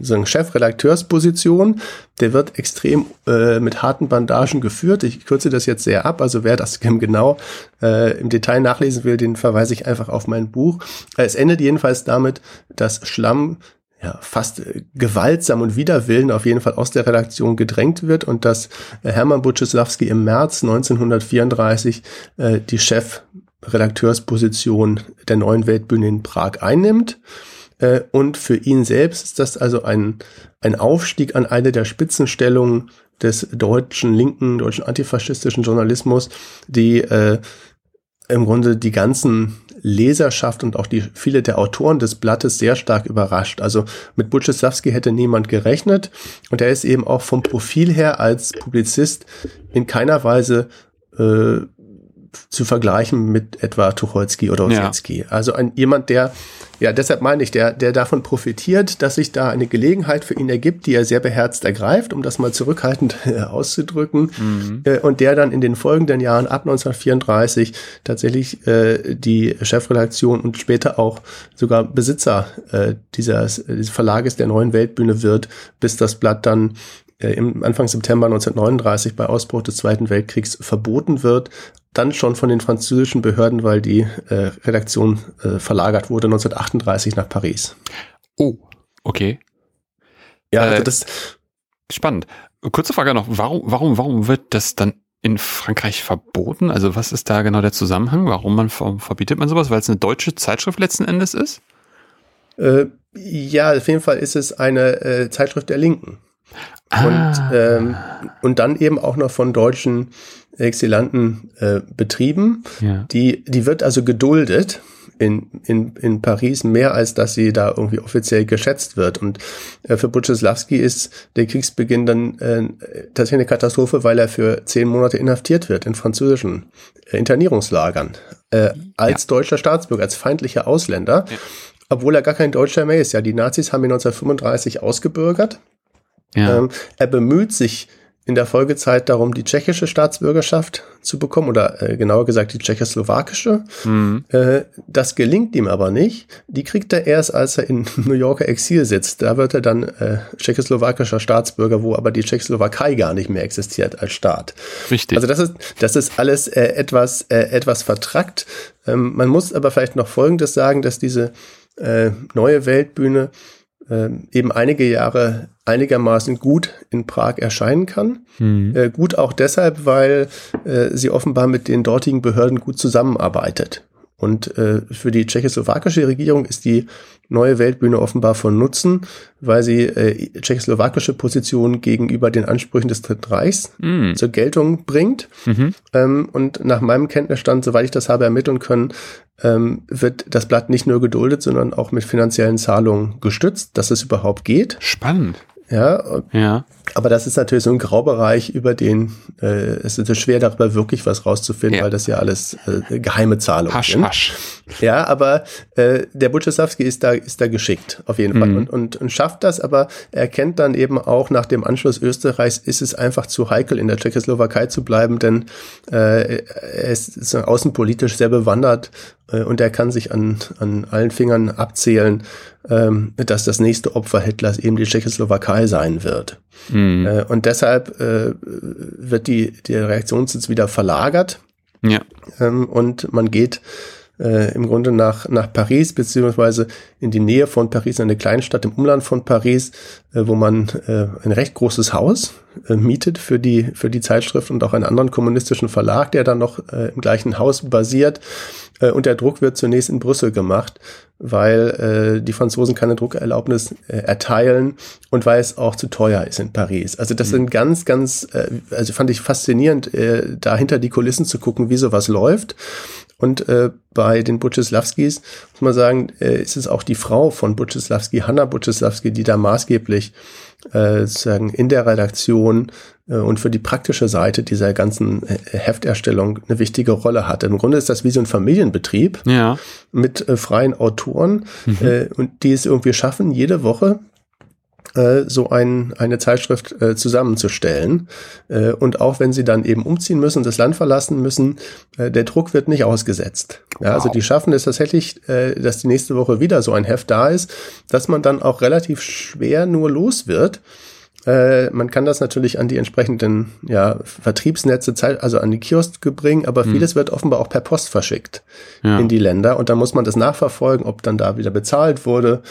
so Chefredakteursposition. Der wird extrem mit harten Bandagen geführt. Ich kürze das jetzt sehr ab. Also wer das genau im Detail nachlesen will, den verweise ich einfach auf mein Buch. Es endet jedenfalls damit, dass Schlamm ja, fast äh, gewaltsam und widerwillen auf jeden Fall aus der Redaktion gedrängt wird und dass äh, Hermann Buczysławski im März 1934 äh, die Chefredakteursposition der neuen Weltbühne in Prag einnimmt. Äh, und für ihn selbst ist das also ein, ein Aufstieg an eine der Spitzenstellungen des deutschen linken, deutschen antifaschistischen Journalismus, die äh, im Grunde die ganzen Leserschaft und auch die viele der Autoren des Blattes sehr stark überrascht. Also mit Butcheslavski hätte niemand gerechnet und er ist eben auch vom Profil her als Publizist in keiner Weise äh, zu vergleichen mit etwa Tucholsky oder Ossietzky. Ja. Also ein, jemand, der, ja, deshalb meine ich, der, der davon profitiert, dass sich da eine Gelegenheit für ihn ergibt, die er sehr beherzt ergreift, um das mal zurückhaltend auszudrücken, mhm. äh, und der dann in den folgenden Jahren ab 1934 tatsächlich äh, die Chefredaktion und später auch sogar Besitzer äh, dieses, dieses Verlages der neuen Weltbühne wird, bis das Blatt dann äh, im Anfang September 1939 bei Ausbruch des Zweiten Weltkriegs verboten wird, dann schon von den französischen Behörden, weil die äh, Redaktion äh, verlagert wurde 1938 nach Paris.
Oh, okay. Ja, also äh, das spannend. Kurze Frage noch, warum, warum, warum wird das dann in Frankreich verboten? Also was ist da genau der Zusammenhang? Warum man verbietet man sowas? Weil es eine deutsche Zeitschrift letzten Endes ist?
Äh, ja, auf jeden Fall ist es eine äh, Zeitschrift der Linken. Ah. Und, ähm, und dann eben auch noch von deutschen Exilanten äh, betrieben. Ja. Die, die wird also geduldet in, in, in Paris mehr als dass sie da irgendwie offiziell geschätzt wird. Und äh, für Butcheslawski ist der Kriegsbeginn dann äh, tatsächlich eine Katastrophe, weil er für zehn Monate inhaftiert wird in französischen äh, Internierungslagern äh, als ja. deutscher Staatsbürger, als feindlicher Ausländer. Ja. Obwohl er gar kein Deutscher mehr ist. Ja, die Nazis haben ihn 1935 ausgebürgert ja. Ähm, er bemüht sich in der Folgezeit darum, die tschechische Staatsbürgerschaft zu bekommen oder äh, genauer gesagt die tschechoslowakische. Mhm. Äh, das gelingt ihm aber nicht. Die kriegt er erst, als er in New Yorker Exil sitzt. Da wird er dann äh, tschechoslowakischer Staatsbürger, wo aber die Tschechoslowakei gar nicht mehr existiert als Staat.
Richtig.
Also das ist, das ist alles äh, etwas, äh, etwas vertrackt. Ähm, man muss aber vielleicht noch Folgendes sagen, dass diese äh, neue Weltbühne äh, eben einige Jahre einigermaßen gut in Prag erscheinen kann. Mhm. Äh, gut auch deshalb, weil äh, sie offenbar mit den dortigen Behörden gut zusammenarbeitet. Und äh, für die tschechoslowakische Regierung ist die neue Weltbühne offenbar von Nutzen, weil sie äh, tschechoslowakische Positionen gegenüber den Ansprüchen des Dritten Reichs mm. zur Geltung bringt. Mhm. Ähm, und nach meinem Kenntnisstand, soweit ich das habe ermitteln können, ähm, wird das Blatt nicht nur geduldet, sondern auch mit finanziellen Zahlungen gestützt, dass es überhaupt geht.
Spannend.
Ja,
ja.
Aber das ist natürlich so ein Graubereich, über den äh, es ist schwer darüber wirklich was rauszufinden, ja. weil das ja alles äh, geheime Zahlungen
hasch,
sind.
Hasch.
Ja, aber äh, der Butchesawski ist da ist da geschickt auf jeden mhm. Fall und, und, und schafft das, aber er kennt dann eben auch nach dem Anschluss Österreichs ist es einfach zu heikel in der Tschechoslowakei zu bleiben, denn äh, er ist, ist außenpolitisch sehr bewandert und er kann sich an an allen Fingern abzählen, ähm, dass das nächste Opfer Hitlers eben die Tschechoslowakei sein wird. Mhm. Äh, und deshalb äh, wird die, der Reaktionssitz wieder verlagert.
Ja.
Ähm, und man geht äh, im Grunde nach, nach Paris, beziehungsweise in die Nähe von Paris, eine Kleinstadt im Umland von Paris, äh, wo man äh, ein recht großes Haus äh, mietet für die, für die Zeitschrift und auch einen anderen kommunistischen Verlag, der dann noch äh, im gleichen Haus basiert. Äh, und der Druck wird zunächst in Brüssel gemacht, weil äh, die Franzosen keine Druckerlaubnis äh, erteilen und weil es auch zu teuer ist in Paris. Also das mhm. sind ganz, ganz, äh, also fand ich faszinierend, äh, da hinter die Kulissen zu gucken, wie sowas läuft. Und äh, bei den Butcheslawskis, muss man sagen, äh, ist es auch die Frau von Butcheslawski, Hanna Butcheslawski, die da maßgeblich äh, sozusagen in der Redaktion äh, und für die praktische Seite dieser ganzen äh, Hefterstellung eine wichtige Rolle hat. Im Grunde ist das wie so ein Familienbetrieb
ja.
mit äh, freien Autoren mhm. äh, und die es irgendwie schaffen, jede Woche äh, so ein, eine Zeitschrift äh, zusammenzustellen. Äh, und auch wenn sie dann eben umziehen müssen, das Land verlassen müssen, äh, der Druck wird nicht ausgesetzt. Ja, also die schaffen es tatsächlich, äh, dass die nächste Woche wieder so ein Heft da ist, dass man dann auch relativ schwer nur los wird. Äh, man kann das natürlich an die entsprechenden ja, Vertriebsnetze, also an die Kioske bringen, aber hm. vieles wird offenbar auch per Post verschickt ja. in die Länder und da muss man das nachverfolgen, ob dann da wieder bezahlt wurde.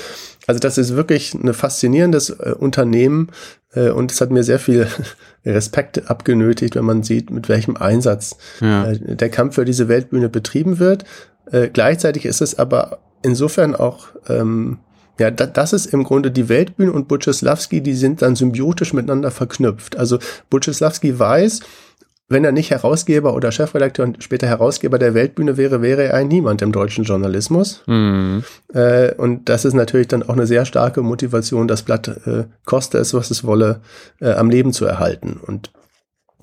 Also das ist wirklich ein faszinierendes äh, Unternehmen äh, und es hat mir sehr viel Respekt abgenötigt, wenn man sieht, mit welchem Einsatz ja. äh, der Kampf für diese Weltbühne betrieben wird. Äh, gleichzeitig ist es aber insofern auch ähm, ja, da, das ist im Grunde die Weltbühne und Butcheslawski, die sind dann symbiotisch miteinander verknüpft. Also Butcheslawski weiß, wenn er nicht Herausgeber oder Chefredakteur und später Herausgeber der Weltbühne wäre, wäre er ein Niemand im deutschen Journalismus. Mhm. Äh, und das ist natürlich dann auch eine sehr starke Motivation, das Blatt, äh, koste es, was es wolle, äh, am Leben zu erhalten. Und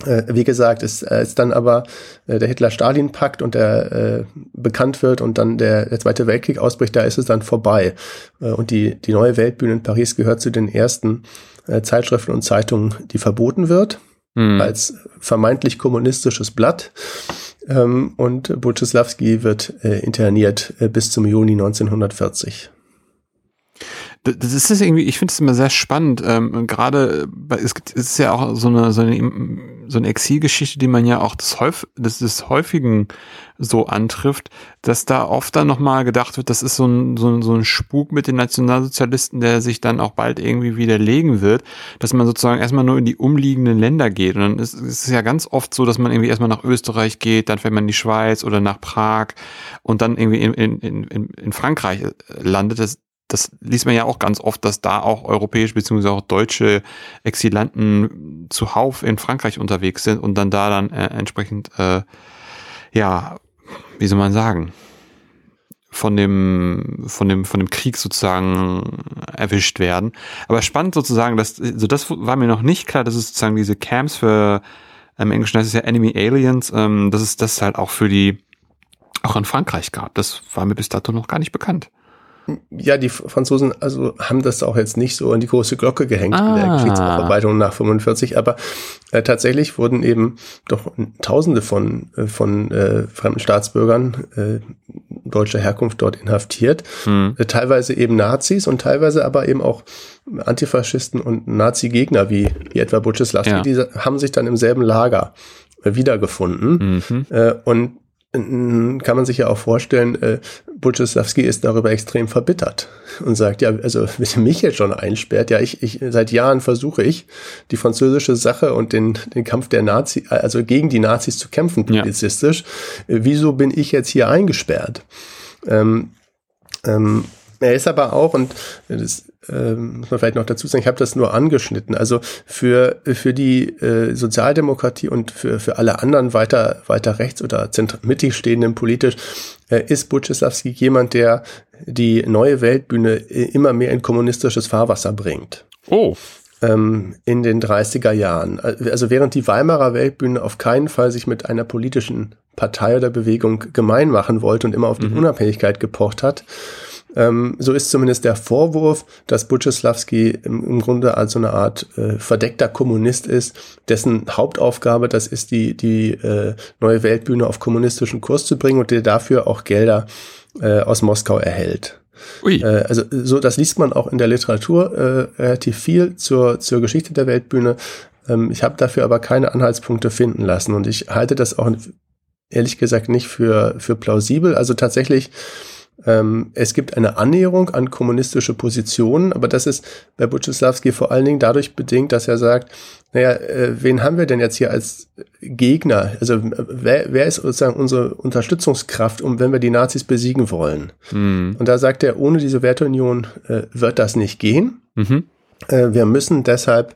wie gesagt, ist, äh, ist dann aber äh, der Hitler-Stalin-Pakt und der äh, bekannt wird und dann der, der Zweite Weltkrieg ausbricht, da ist es dann vorbei. Äh, und die, die neue Weltbühne in Paris gehört zu den ersten äh, Zeitschriften und Zeitungen, die verboten wird, mhm. als vermeintlich kommunistisches Blatt. Ähm, und Buczysławski wird äh, interniert äh, bis zum Juni 1940
das ist irgendwie, ich finde es immer sehr spannend. Ähm, Gerade es gibt, es ist ja auch so eine so eine, so eine Exilgeschichte, die man ja auch des, Häuf, des, des häufigen so antrifft, dass da oft dann nochmal gedacht wird, das ist so ein, so, ein, so ein Spuk mit den Nationalsozialisten, der sich dann auch bald irgendwie widerlegen wird, dass man sozusagen erstmal nur in die umliegenden Länder geht. Und dann ist, ist es ja ganz oft so, dass man irgendwie erstmal nach Österreich geht, dann fährt man in die Schweiz oder nach Prag und dann irgendwie in, in, in, in Frankreich landet. Das, das liest man ja auch ganz oft, dass da auch europäische bzw. auch deutsche Exilanten zuhauf in Frankreich unterwegs sind und dann da dann äh, entsprechend, äh, ja, wie soll man sagen, von dem, von dem, von dem Krieg sozusagen erwischt werden. Aber spannend sozusagen, dass, also das war mir noch nicht klar, dass es sozusagen diese Camps für, im Englischen heißt es ja Enemy Aliens, ähm, dass es das halt auch für die, auch in Frankreich gab. Das war mir bis dato noch gar nicht bekannt.
Ja, die Franzosen also haben das auch jetzt nicht so an die große Glocke gehängt ah. in der Kriegsaufarbeitung nach 45, aber äh, tatsächlich wurden eben doch Tausende von äh, von äh, fremden Staatsbürgern äh, deutscher Herkunft dort inhaftiert, hm. äh, teilweise eben Nazis und teilweise aber eben auch Antifaschisten und Nazi-Gegner wie, wie etwa Butcheslaski, ja. die haben sich dann im selben Lager äh, wiedergefunden mhm. äh, und kann man sich ja auch vorstellen, äh, Butcheslavski ist darüber extrem verbittert und sagt, ja, also wenn mich jetzt schon einsperrt, ja, ich, ich seit Jahren versuche ich, die französische Sache und den, den Kampf der Nazi, also gegen die Nazis zu kämpfen, publizistisch. Ja. Wieso bin ich jetzt hier eingesperrt? Ähm, ähm, er ist aber auch, und das ähm, muss man vielleicht noch dazu sagen, ich habe das nur angeschnitten. Also für, für die äh, Sozialdemokratie und für, für alle anderen weiter, weiter rechts oder mittig stehenden politisch äh, ist Butchislawski jemand, der die neue Weltbühne äh, immer mehr in kommunistisches Fahrwasser bringt.
Oh
ähm, in den 30er Jahren. Also während die Weimarer Weltbühne auf keinen Fall sich mit einer politischen Partei oder Bewegung gemein machen wollte und immer auf die mhm. Unabhängigkeit gepocht hat, ähm, so ist zumindest der Vorwurf, dass Butcheslawski im, im Grunde als so eine Art äh, verdeckter Kommunist ist, dessen Hauptaufgabe das ist, die, die äh, neue Weltbühne auf kommunistischen Kurs zu bringen und der dafür auch Gelder äh, aus Moskau erhält. Ui. Äh, also so, das liest man auch in der Literatur äh, relativ viel zur, zur Geschichte der Weltbühne. Ähm, ich habe dafür aber keine Anhaltspunkte finden lassen und ich halte das auch ehrlich gesagt nicht für, für plausibel. Also tatsächlich ähm, es gibt eine Annäherung an kommunistische Positionen, aber das ist bei Butchislawski vor allen Dingen dadurch bedingt, dass er sagt, naja, äh, wen haben wir denn jetzt hier als Gegner? Also wer, wer ist sozusagen unsere Unterstützungskraft, um wenn wir die Nazis besiegen wollen? Mhm. Und da sagt er, ohne die Sowjetunion äh, wird das nicht gehen. Mhm. Äh, wir müssen deshalb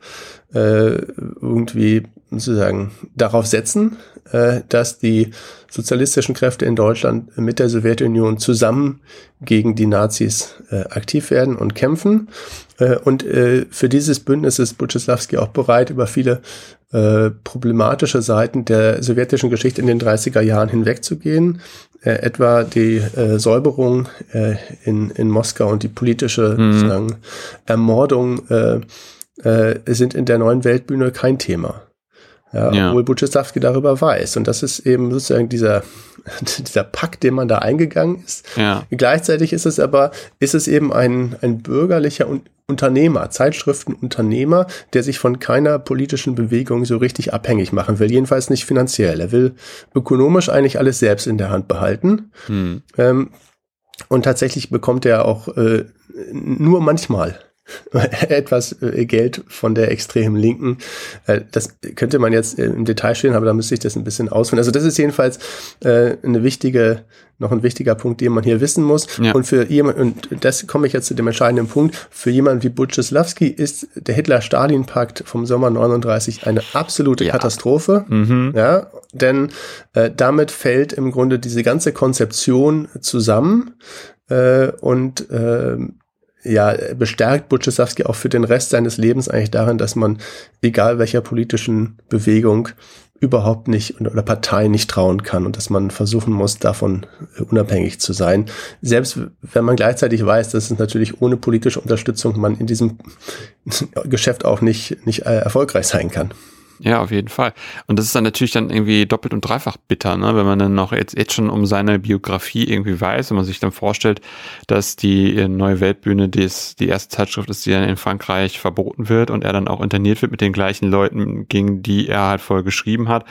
äh, irgendwie sozusagen darauf setzen, äh, dass die sozialistischen Kräfte in Deutschland mit der Sowjetunion zusammen gegen die Nazis äh, aktiv werden und kämpfen. Äh, und äh, für dieses Bündnis ist Butcheslawski auch bereit, über viele äh, problematische Seiten der sowjetischen Geschichte in den 30er Jahren hinwegzugehen. Äh, etwa die äh, Säuberung äh, in, in Moskau und die politische mhm. Ermordung äh, äh, sind in der neuen Weltbühne kein Thema. Ja, ja. Obwohl Buczystawski darüber weiß. Und das ist eben sozusagen dieser, dieser Pakt, den man da eingegangen ist. Ja. Gleichzeitig ist es aber, ist es eben ein, ein bürgerlicher Unternehmer, Zeitschriftenunternehmer, der sich von keiner politischen Bewegung so richtig abhängig machen will. Jedenfalls nicht finanziell. Er will ökonomisch eigentlich alles selbst in der Hand behalten. Hm. Ähm, und tatsächlich bekommt er auch äh, nur manchmal etwas äh, Geld von der extremen Linken. Äh, das könnte man jetzt im Detail stehen, aber da müsste ich das ein bisschen ausführen. Also das ist jedenfalls äh, eine wichtige, noch ein wichtiger Punkt, den man hier wissen muss. Ja. Und für jemand, und das komme ich jetzt zu dem entscheidenden Punkt, für jemanden wie Butcheslawski ist der Hitler-Stalin-Pakt vom Sommer 39 eine absolute ja. Katastrophe. Mhm. Ja, denn äh, damit fällt im Grunde diese ganze Konzeption zusammen. Äh, und äh, ja, bestärkt Butchesawski auch für den Rest seines Lebens eigentlich darin, dass man, egal welcher politischen Bewegung, überhaupt nicht oder Partei nicht trauen kann und dass man versuchen muss, davon unabhängig zu sein. Selbst wenn man gleichzeitig weiß, dass es natürlich ohne politische Unterstützung man in diesem Geschäft auch nicht, nicht äh, erfolgreich sein kann.
Ja, auf jeden Fall. Und das ist dann natürlich dann irgendwie doppelt und dreifach bitter, ne? wenn man dann noch jetzt, jetzt schon um seine Biografie irgendwie weiß, wenn man sich dann vorstellt, dass die äh, neue Weltbühne die, die erste Zeitschrift ist, die dann in Frankreich verboten wird und er dann auch interniert wird mit den gleichen Leuten, gegen die er halt vorher geschrieben hat,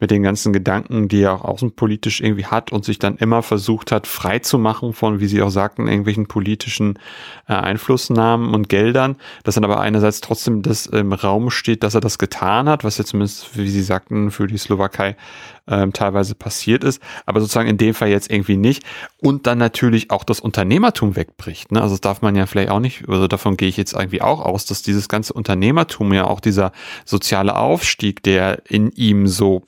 mit den ganzen Gedanken, die er auch außenpolitisch irgendwie hat und sich dann immer versucht hat, frei zu machen von, wie Sie auch sagten, irgendwelchen politischen äh, Einflussnahmen und Geldern, dass dann aber einerseits trotzdem das im Raum steht, dass er das getan hat, was was ja zumindest, wie Sie sagten, für die Slowakei ähm, teilweise passiert ist, aber sozusagen in dem Fall jetzt irgendwie nicht. Und dann natürlich auch das Unternehmertum wegbricht. Ne? Also das darf man ja vielleicht auch nicht, also davon gehe ich jetzt irgendwie auch aus, dass dieses ganze Unternehmertum ja auch dieser soziale Aufstieg, der in ihm so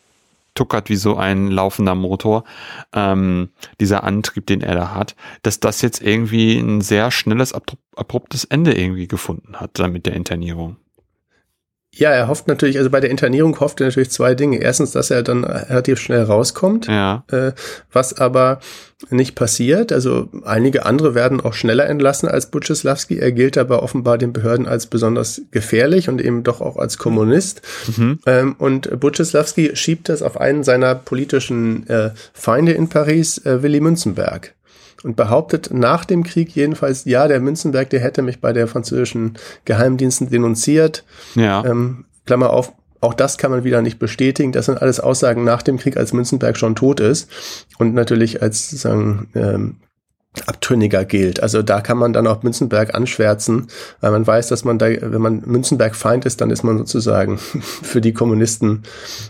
tuckert wie so ein laufender Motor, ähm, dieser Antrieb, den er da hat, dass das jetzt irgendwie ein sehr schnelles, abruptes Ende irgendwie gefunden hat, dann mit der Internierung.
Ja, er hofft natürlich, also bei der Internierung hofft er natürlich zwei Dinge. Erstens, dass er dann relativ schnell rauskommt, ja. äh, was aber nicht passiert. Also einige andere werden auch schneller entlassen als Butcheslawski. Er gilt aber offenbar den Behörden als besonders gefährlich und eben doch auch als Kommunist. Mhm. Ähm, und Butcheslawski schiebt das auf einen seiner politischen äh, Feinde in Paris, äh, Willy Münzenberg und behauptet nach dem Krieg jedenfalls, ja, der Münzenberg, der hätte mich bei der französischen Geheimdiensten denunziert. Ja. Ähm, Klammer auf, auch das kann man wieder nicht bestätigen. Das sind alles Aussagen nach dem Krieg, als Münzenberg schon tot ist und natürlich als sozusagen ähm, Abtrünniger gilt. Also da kann man dann auch Münzenberg anschwärzen, weil man weiß, dass man da, wenn man Münzenberg Feind ist, dann ist man sozusagen für die Kommunisten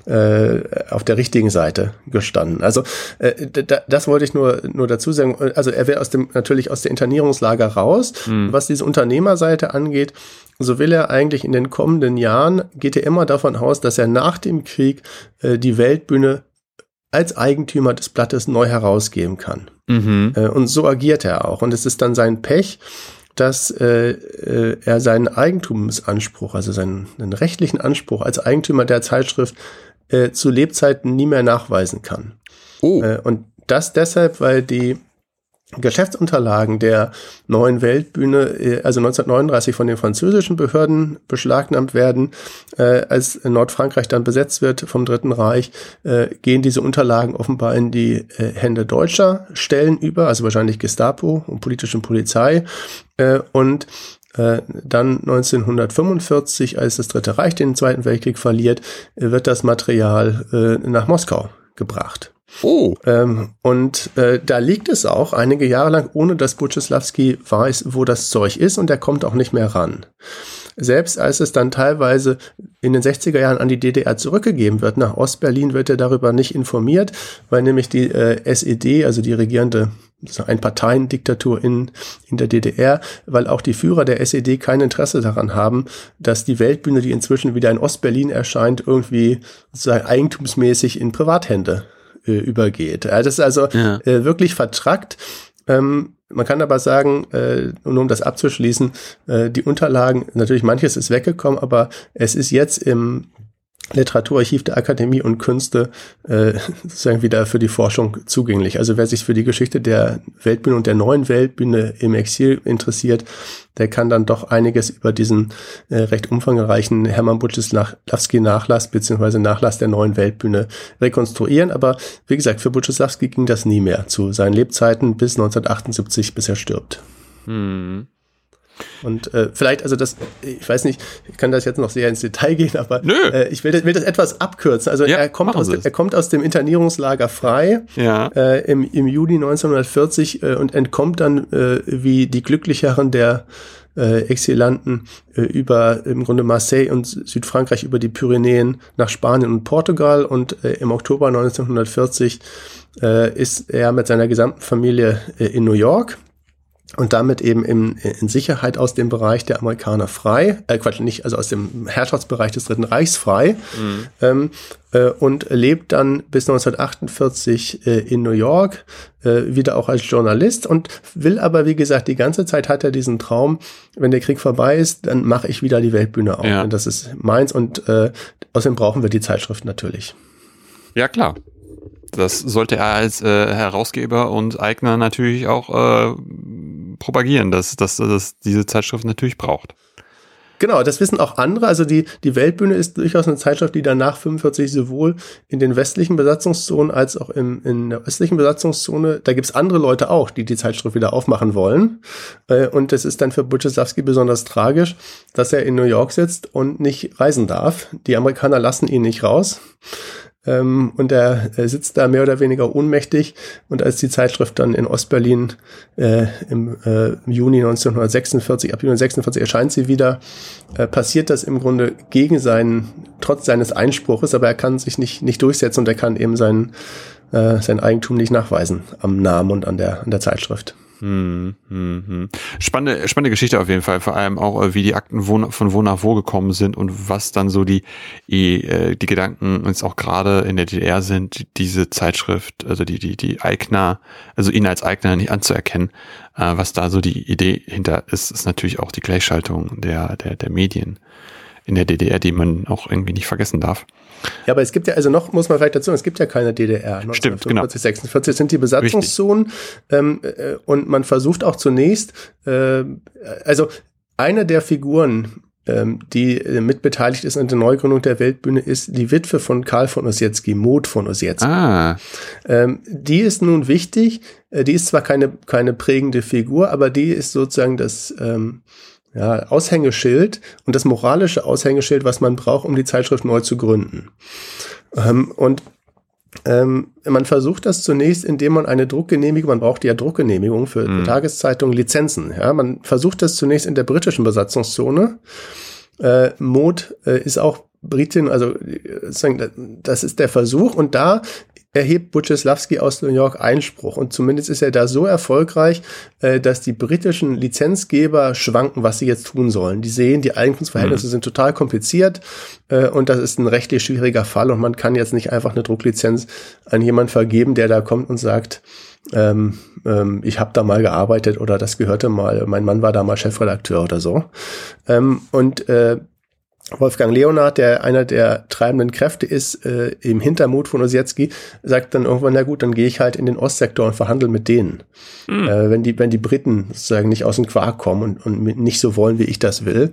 äh, auf der richtigen Seite gestanden. Also äh, das wollte ich nur nur dazu sagen. Also er will aus dem natürlich aus der Internierungslager raus. Mhm. Was diese Unternehmerseite angeht, so will er eigentlich in den kommenden Jahren geht er immer davon aus, dass er nach dem Krieg äh, die Weltbühne als Eigentümer des Blattes neu herausgeben kann. Mhm. Äh, und so agiert er auch. Und es ist dann sein Pech, dass äh, äh, er seinen Eigentumsanspruch, also seinen, seinen, rechtlichen Anspruch als Eigentümer der Zeitschrift äh, zu Lebzeiten nie mehr nachweisen kann. Oh. Äh, und das deshalb, weil die Geschäftsunterlagen der neuen Weltbühne, äh, also 1939 von den französischen Behörden beschlagnahmt werden. Äh, als Nordfrankreich dann besetzt wird vom Dritten Reich, äh, gehen diese Unterlagen offenbar in die äh, Hände deutscher Stellen über, also wahrscheinlich Gestapo und politischen Polizei. Äh, und äh, dann 1945, als das Dritte Reich den Zweiten Weltkrieg verliert, wird das Material nach Moskau gebracht. Oh. Ähm, und äh, da liegt es auch einige Jahre lang, ohne dass Buczylawski weiß, wo das Zeug ist und er kommt auch nicht mehr ran. selbst als es dann teilweise in den 60er Jahren an die DDR zurückgegeben wird, nach Ostberlin wird er darüber nicht informiert, weil nämlich die äh, SED, also die regierende Einparteiendiktatur in, in der DDR, weil auch die Führer der SED kein Interesse daran haben, dass die Weltbühne, die inzwischen wieder in Ostberlin erscheint, irgendwie sozusagen eigentumsmäßig in Privathände äh, übergeht. das ist also ja. äh, wirklich vertrackt. Ähm, man kann aber sagen, äh, nur um das abzuschließen, äh, die Unterlagen, natürlich manches ist weggekommen, aber es ist jetzt im Literaturarchiv der Akademie und Künste äh, sozusagen wieder für die Forschung zugänglich. Also wer sich für die Geschichte der Weltbühne und der neuen Weltbühne im Exil interessiert, der kann dann doch einiges über diesen äh, recht umfangreichen Hermann Butchislawski Nachlass beziehungsweise Nachlass der neuen Weltbühne rekonstruieren. Aber wie gesagt, für Butchislawski ging das nie mehr zu seinen Lebzeiten bis 1978, bis er stirbt. Hm. Und äh, vielleicht, also das, ich weiß nicht, ich kann das jetzt noch sehr ins Detail gehen, aber äh, ich will das, will das etwas abkürzen. Also ja, er, kommt aus dem, er kommt aus dem Internierungslager frei ja. äh, im, im Juli 1940 äh, und entkommt dann äh, wie die Glücklicheren der äh, Exilanten äh, über im Grunde Marseille und Südfrankreich über die Pyrenäen nach Spanien und Portugal und äh, im Oktober 1940 äh, ist er mit seiner gesamten Familie äh, in New York und damit eben in, in Sicherheit aus dem Bereich der Amerikaner frei, äh Quatsch, nicht, also aus dem Herrschaftsbereich des Dritten Reichs frei mhm. ähm, äh, und lebt dann bis 1948 äh, in New York, äh, wieder auch als Journalist und will aber, wie gesagt, die ganze Zeit hat er diesen Traum, wenn der Krieg vorbei ist, dann mache ich wieder die Weltbühne auf. Ja. Und das ist meins und äh, außerdem brauchen wir die Zeitschrift natürlich.
Ja, klar. Das sollte er als äh, Herausgeber und Eigner natürlich auch äh, propagieren, dass, dass, dass diese Zeitschrift natürlich braucht.
Genau, das wissen auch andere. Also die, die Weltbühne ist durchaus eine Zeitschrift, die danach 45 sowohl in den westlichen Besatzungszonen als auch im, in der östlichen Besatzungszone, da gibt's andere Leute auch, die die Zeitschrift wieder aufmachen wollen. Äh, und das ist dann für Butcheslavsky besonders tragisch, dass er in New York sitzt und nicht reisen darf. Die Amerikaner lassen ihn nicht raus. Ähm, und er, sitzt da mehr oder weniger ohnmächtig. Und als die Zeitschrift dann in Ostberlin äh, im, äh, Juni 1946, ab Juni 1946 erscheint sie wieder, äh, passiert das im Grunde gegen seinen, trotz seines Einspruches, aber er kann sich nicht, nicht durchsetzen und er kann eben sein, äh, sein Eigentum nicht nachweisen am Namen und an der, an der Zeitschrift. Hm,
hm, hm. Spannende, spannende Geschichte auf jeden Fall, vor allem auch, äh, wie die Akten wo, von wo nach wo gekommen sind und was dann so die, die, äh, die Gedanken uns auch gerade in der DDR sind, diese Zeitschrift, also die, die, die Eigner, also ihn als Eigner nicht anzuerkennen, äh, was da so die Idee hinter ist, ist natürlich auch die Gleichschaltung der, der, der Medien in der DDR, die man auch irgendwie nicht vergessen darf.
Ja, aber es gibt ja, also noch muss man vielleicht dazu, es gibt ja keine DDR.
1945, Stimmt, genau.
46 sind die Besatzungszonen ähm, äh, und man versucht auch zunächst, äh, also eine der Figuren, ähm, die äh, mitbeteiligt ist an der Neugründung der Weltbühne, ist die Witwe von Karl von Ossietzky, Maud von Ossietzky. Ah. Ähm, die ist nun wichtig, äh, die ist zwar keine, keine prägende Figur, aber die ist sozusagen das, ähm, ja, Aushängeschild und das moralische Aushängeschild, was man braucht, um die Zeitschrift neu zu gründen. Ähm, und ähm, man versucht das zunächst, indem man eine Druckgenehmigung, man braucht ja Druckgenehmigung für, mhm. Tageszeitungen, Lizenzen. Ja, man versucht das zunächst in der britischen Besatzungszone. Äh, Mod äh, ist auch Britin, also äh, das ist der Versuch und da erhebt Buczesławski aus New York Einspruch. Und zumindest ist er da so erfolgreich, äh, dass die britischen Lizenzgeber schwanken, was sie jetzt tun sollen. Die sehen, die Eigentumsverhältnisse mhm. sind total kompliziert äh, und das ist ein rechtlich schwieriger Fall und man kann jetzt nicht einfach eine Drucklizenz an jemanden vergeben, der da kommt und sagt, ähm, ähm, ich habe da mal gearbeitet oder das gehörte mal, mein Mann war da mal Chefredakteur oder so. Ähm, und äh, Wolfgang Leonard, der einer der treibenden Kräfte ist, äh, im Hintermut von Ossietzky, sagt dann irgendwann, na gut, dann gehe ich halt in den Ostsektor und verhandle mit denen. Mhm. Äh, wenn die, wenn die Briten sozusagen nicht aus dem Quark kommen und, und nicht so wollen, wie ich das will.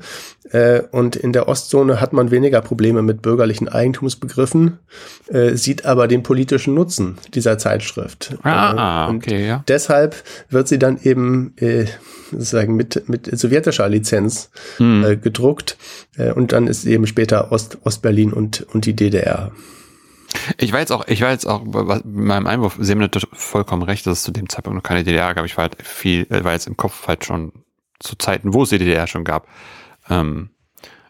Äh, und in der Ostzone hat man weniger Probleme mit bürgerlichen Eigentumsbegriffen, äh, sieht aber den politischen Nutzen dieser Zeitschrift.
Ah, äh, okay, ja.
Deshalb wird sie dann eben äh, sozusagen mit, mit sowjetischer Lizenz mhm. äh, gedruckt. Äh, und dann ist eben später Ost, Ostberlin und, und die DDR.
Ich war jetzt auch, ich war jetzt auch bei meinem Einwurf, Sie haben natürlich vollkommen recht, dass es zu dem Zeitpunkt noch keine DDR gab. Ich war halt viel, äh, war jetzt im Kopf halt schon zu Zeiten, wo es die DDR schon gab. Ähm,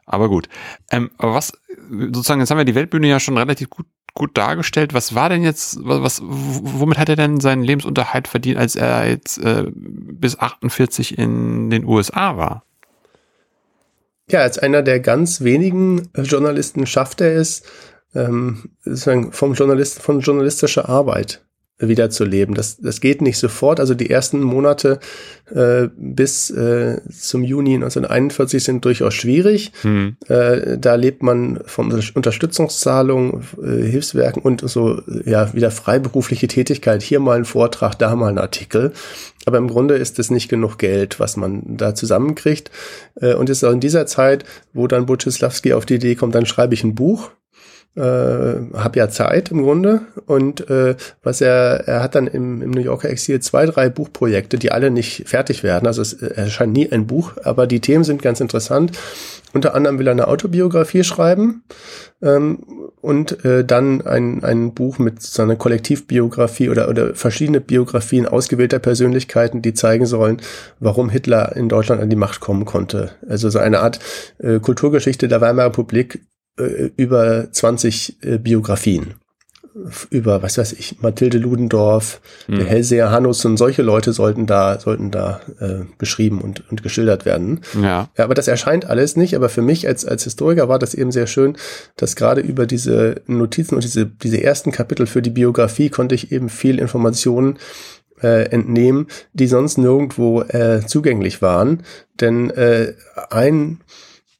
Aber gut. Ähm, aber was, sozusagen, jetzt haben wir die Weltbühne ja schon relativ gut, gut dargestellt. Was war denn jetzt, was, womit hat er denn seinen Lebensunterhalt verdient, als er jetzt äh, bis 48 in den USA war?
Ja, als einer der ganz wenigen Journalisten schafft er es, ähm, vom Journalisten, von journalistischer Arbeit wiederzuleben. Das, das geht nicht sofort. Also die ersten Monate äh, bis äh, zum Juni 1941 sind durchaus schwierig. Hm. Äh, da lebt man von Unterstützungszahlungen, äh, Hilfswerken und so ja wieder freiberufliche Tätigkeit. Hier mal ein Vortrag, da mal ein Artikel. Aber im Grunde ist es nicht genug Geld, was man da zusammenkriegt. Äh, und es ist auch in dieser Zeit, wo dann Buczysławski auf die Idee kommt, dann schreibe ich ein Buch äh, habe ja Zeit im Grunde und äh, was er er hat dann im, im New Yorker Exil zwei drei Buchprojekte, die alle nicht fertig werden. Also es erscheint nie ein Buch, aber die Themen sind ganz interessant. Unter anderem will er eine Autobiografie schreiben ähm, und äh, dann ein, ein Buch mit so einer Kollektivbiografie oder, oder verschiedene Biografien ausgewählter Persönlichkeiten, die zeigen sollen, warum Hitler in Deutschland an die Macht kommen konnte. Also so eine Art äh, Kulturgeschichte der Weimarer Republik äh, über 20 äh, Biografien über, was weiß ich, Mathilde Ludendorff, hm. Hellseher Hannus und solche Leute sollten da, sollten da äh, beschrieben und, und geschildert werden. Ja. ja. Aber das erscheint alles nicht. Aber für mich als, als Historiker war das eben sehr schön, dass gerade über diese Notizen und diese, diese ersten Kapitel für die Biografie konnte ich eben viel Informationen äh, entnehmen, die sonst nirgendwo äh, zugänglich waren. Denn äh, ein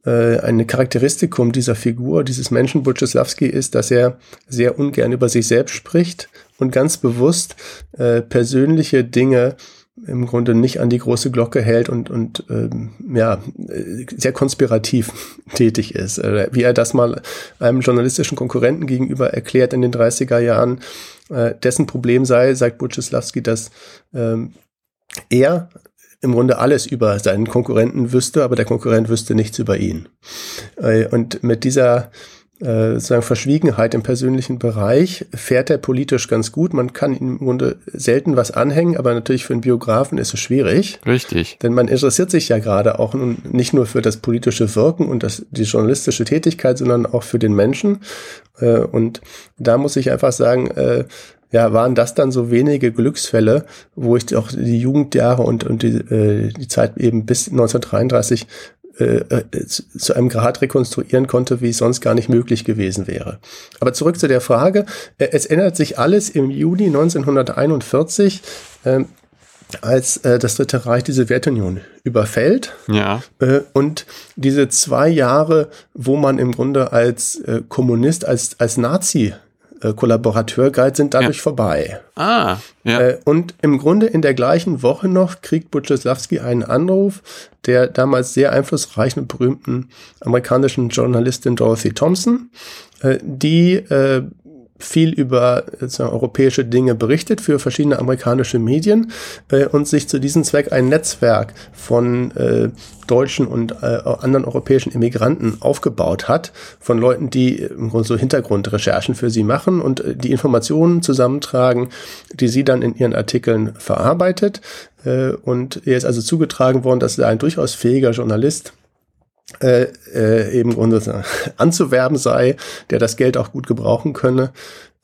äh, eine Charakteristikum dieser Figur, dieses Menschen Butcheslawski ist, dass er sehr ungern über sich selbst spricht und ganz bewusst äh, persönliche Dinge im Grunde nicht an die große Glocke hält und, und ähm, ja, sehr konspirativ tätig ist. Äh, wie er das mal einem journalistischen Konkurrenten gegenüber erklärt in den 30er Jahren, äh, dessen Problem sei, sagt Butcheslawski, dass ähm, er im Grunde alles über seinen Konkurrenten wüsste, aber der Konkurrent wüsste nichts über ihn. Äh, und mit dieser äh, sozusagen Verschwiegenheit im persönlichen Bereich fährt er politisch ganz gut. Man kann ihm im Grunde selten was anhängen, aber natürlich für einen Biografen ist es schwierig.
Richtig.
Denn man interessiert sich ja gerade auch nun nicht nur für das politische Wirken und das, die journalistische Tätigkeit, sondern auch für den Menschen. Äh, und da muss ich einfach sagen, ja, waren das dann so wenige Glücksfälle, wo ich auch die Jugendjahre und, und die, äh, die Zeit eben bis 1933 äh, äh, zu einem Grad rekonstruieren konnte, wie es sonst gar nicht möglich gewesen wäre. Aber zurück zu der Frage. Äh, es ändert sich alles im Juni 1941. Äh, als das Dritte Reich diese Wertunion überfällt.
Ja.
Und diese zwei Jahre, wo man im Grunde als Kommunist, als, als Nazi äh, Kollaborateur galt, sind dadurch ja. vorbei.
Ah,
ja. Äh, und im Grunde in der gleichen Woche noch kriegt Butcheslawski einen Anruf der damals sehr einflussreichen und berühmten amerikanischen Journalistin Dorothy Thompson, äh, die äh, viel über äh, europäische Dinge berichtet für verschiedene amerikanische Medien äh, und sich zu diesem Zweck ein Netzwerk von äh, deutschen und äh, anderen europäischen Immigranten aufgebaut hat, von Leuten, die im Grunde so Hintergrundrecherchen für sie machen und äh, die Informationen zusammentragen, die sie dann in ihren Artikeln verarbeitet. Äh, und er ist also zugetragen worden, dass er ein durchaus fähiger Journalist äh, äh, eben Grunde anzuwerben sei, der das Geld auch gut gebrauchen könne.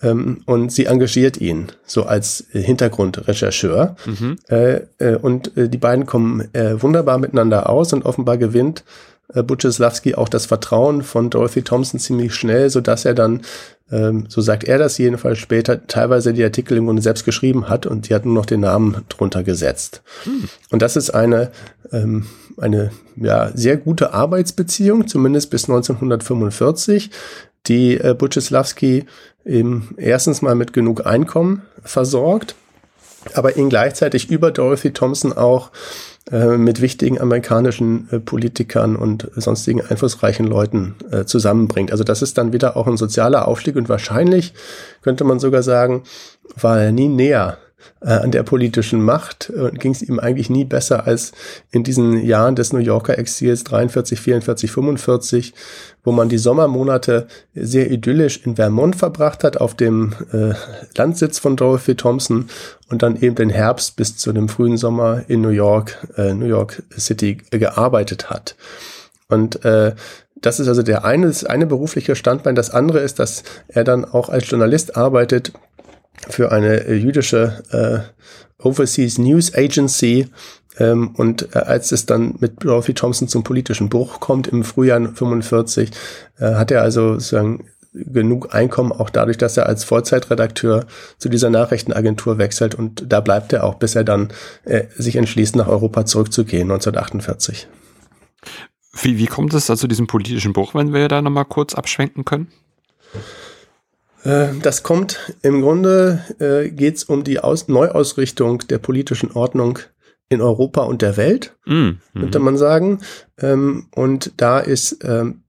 Ähm, und sie engagiert ihn so als Hintergrundrechercheur. Mhm. Äh, äh, und äh, die beiden kommen äh, wunderbar miteinander aus und offenbar gewinnt äh, Butcheslawski auch das Vertrauen von Dorothy Thompson ziemlich schnell, so dass er dann, ähm, so sagt er das jedenfalls später, teilweise die Artikel im Grunde selbst geschrieben hat und sie hat nur noch den Namen drunter gesetzt. Hm. Und das ist eine ähm, eine ja, sehr gute Arbeitsbeziehung, zumindest bis 1945, die äh, Butcheslawski eben erstens mal mit genug Einkommen versorgt, aber ihn gleichzeitig über Dorothy Thompson auch äh, mit wichtigen amerikanischen äh, Politikern und sonstigen einflussreichen Leuten äh, zusammenbringt. Also das ist dann wieder auch ein sozialer Aufstieg und wahrscheinlich könnte man sogar sagen, war er nie näher äh, an der politischen Macht und äh, ging es ihm eigentlich nie besser als in diesen Jahren des New Yorker Exils 43, 44, 45, wo man die Sommermonate sehr idyllisch in Vermont verbracht hat, auf dem äh, Landsitz von Dorothy Thompson und dann eben den Herbst bis zu dem frühen Sommer in New York, äh, New York City gearbeitet hat. Und äh, das ist also der eine, das eine berufliche Standbein. Das andere ist, dass er dann auch als Journalist arbeitet für eine äh, jüdische äh, Overseas News Agency. Ähm, und äh, als es dann mit Dorothy Thompson zum politischen Bruch kommt im Frühjahr 45, äh, hat er also sozusagen genug Einkommen, auch dadurch, dass er als Vollzeitredakteur zu dieser Nachrichtenagentur wechselt und da bleibt er auch, bis er dann äh, sich entschließt, nach Europa zurückzugehen, 1948.
Wie, wie kommt es da zu diesem politischen Bruch, wenn wir da nochmal kurz abschwenken können?
Äh, das kommt im Grunde, äh, geht es um die Aus Neuausrichtung der politischen Ordnung in Europa und der Welt, mm, mm. könnte man sagen. Ähm, und da ist ähm,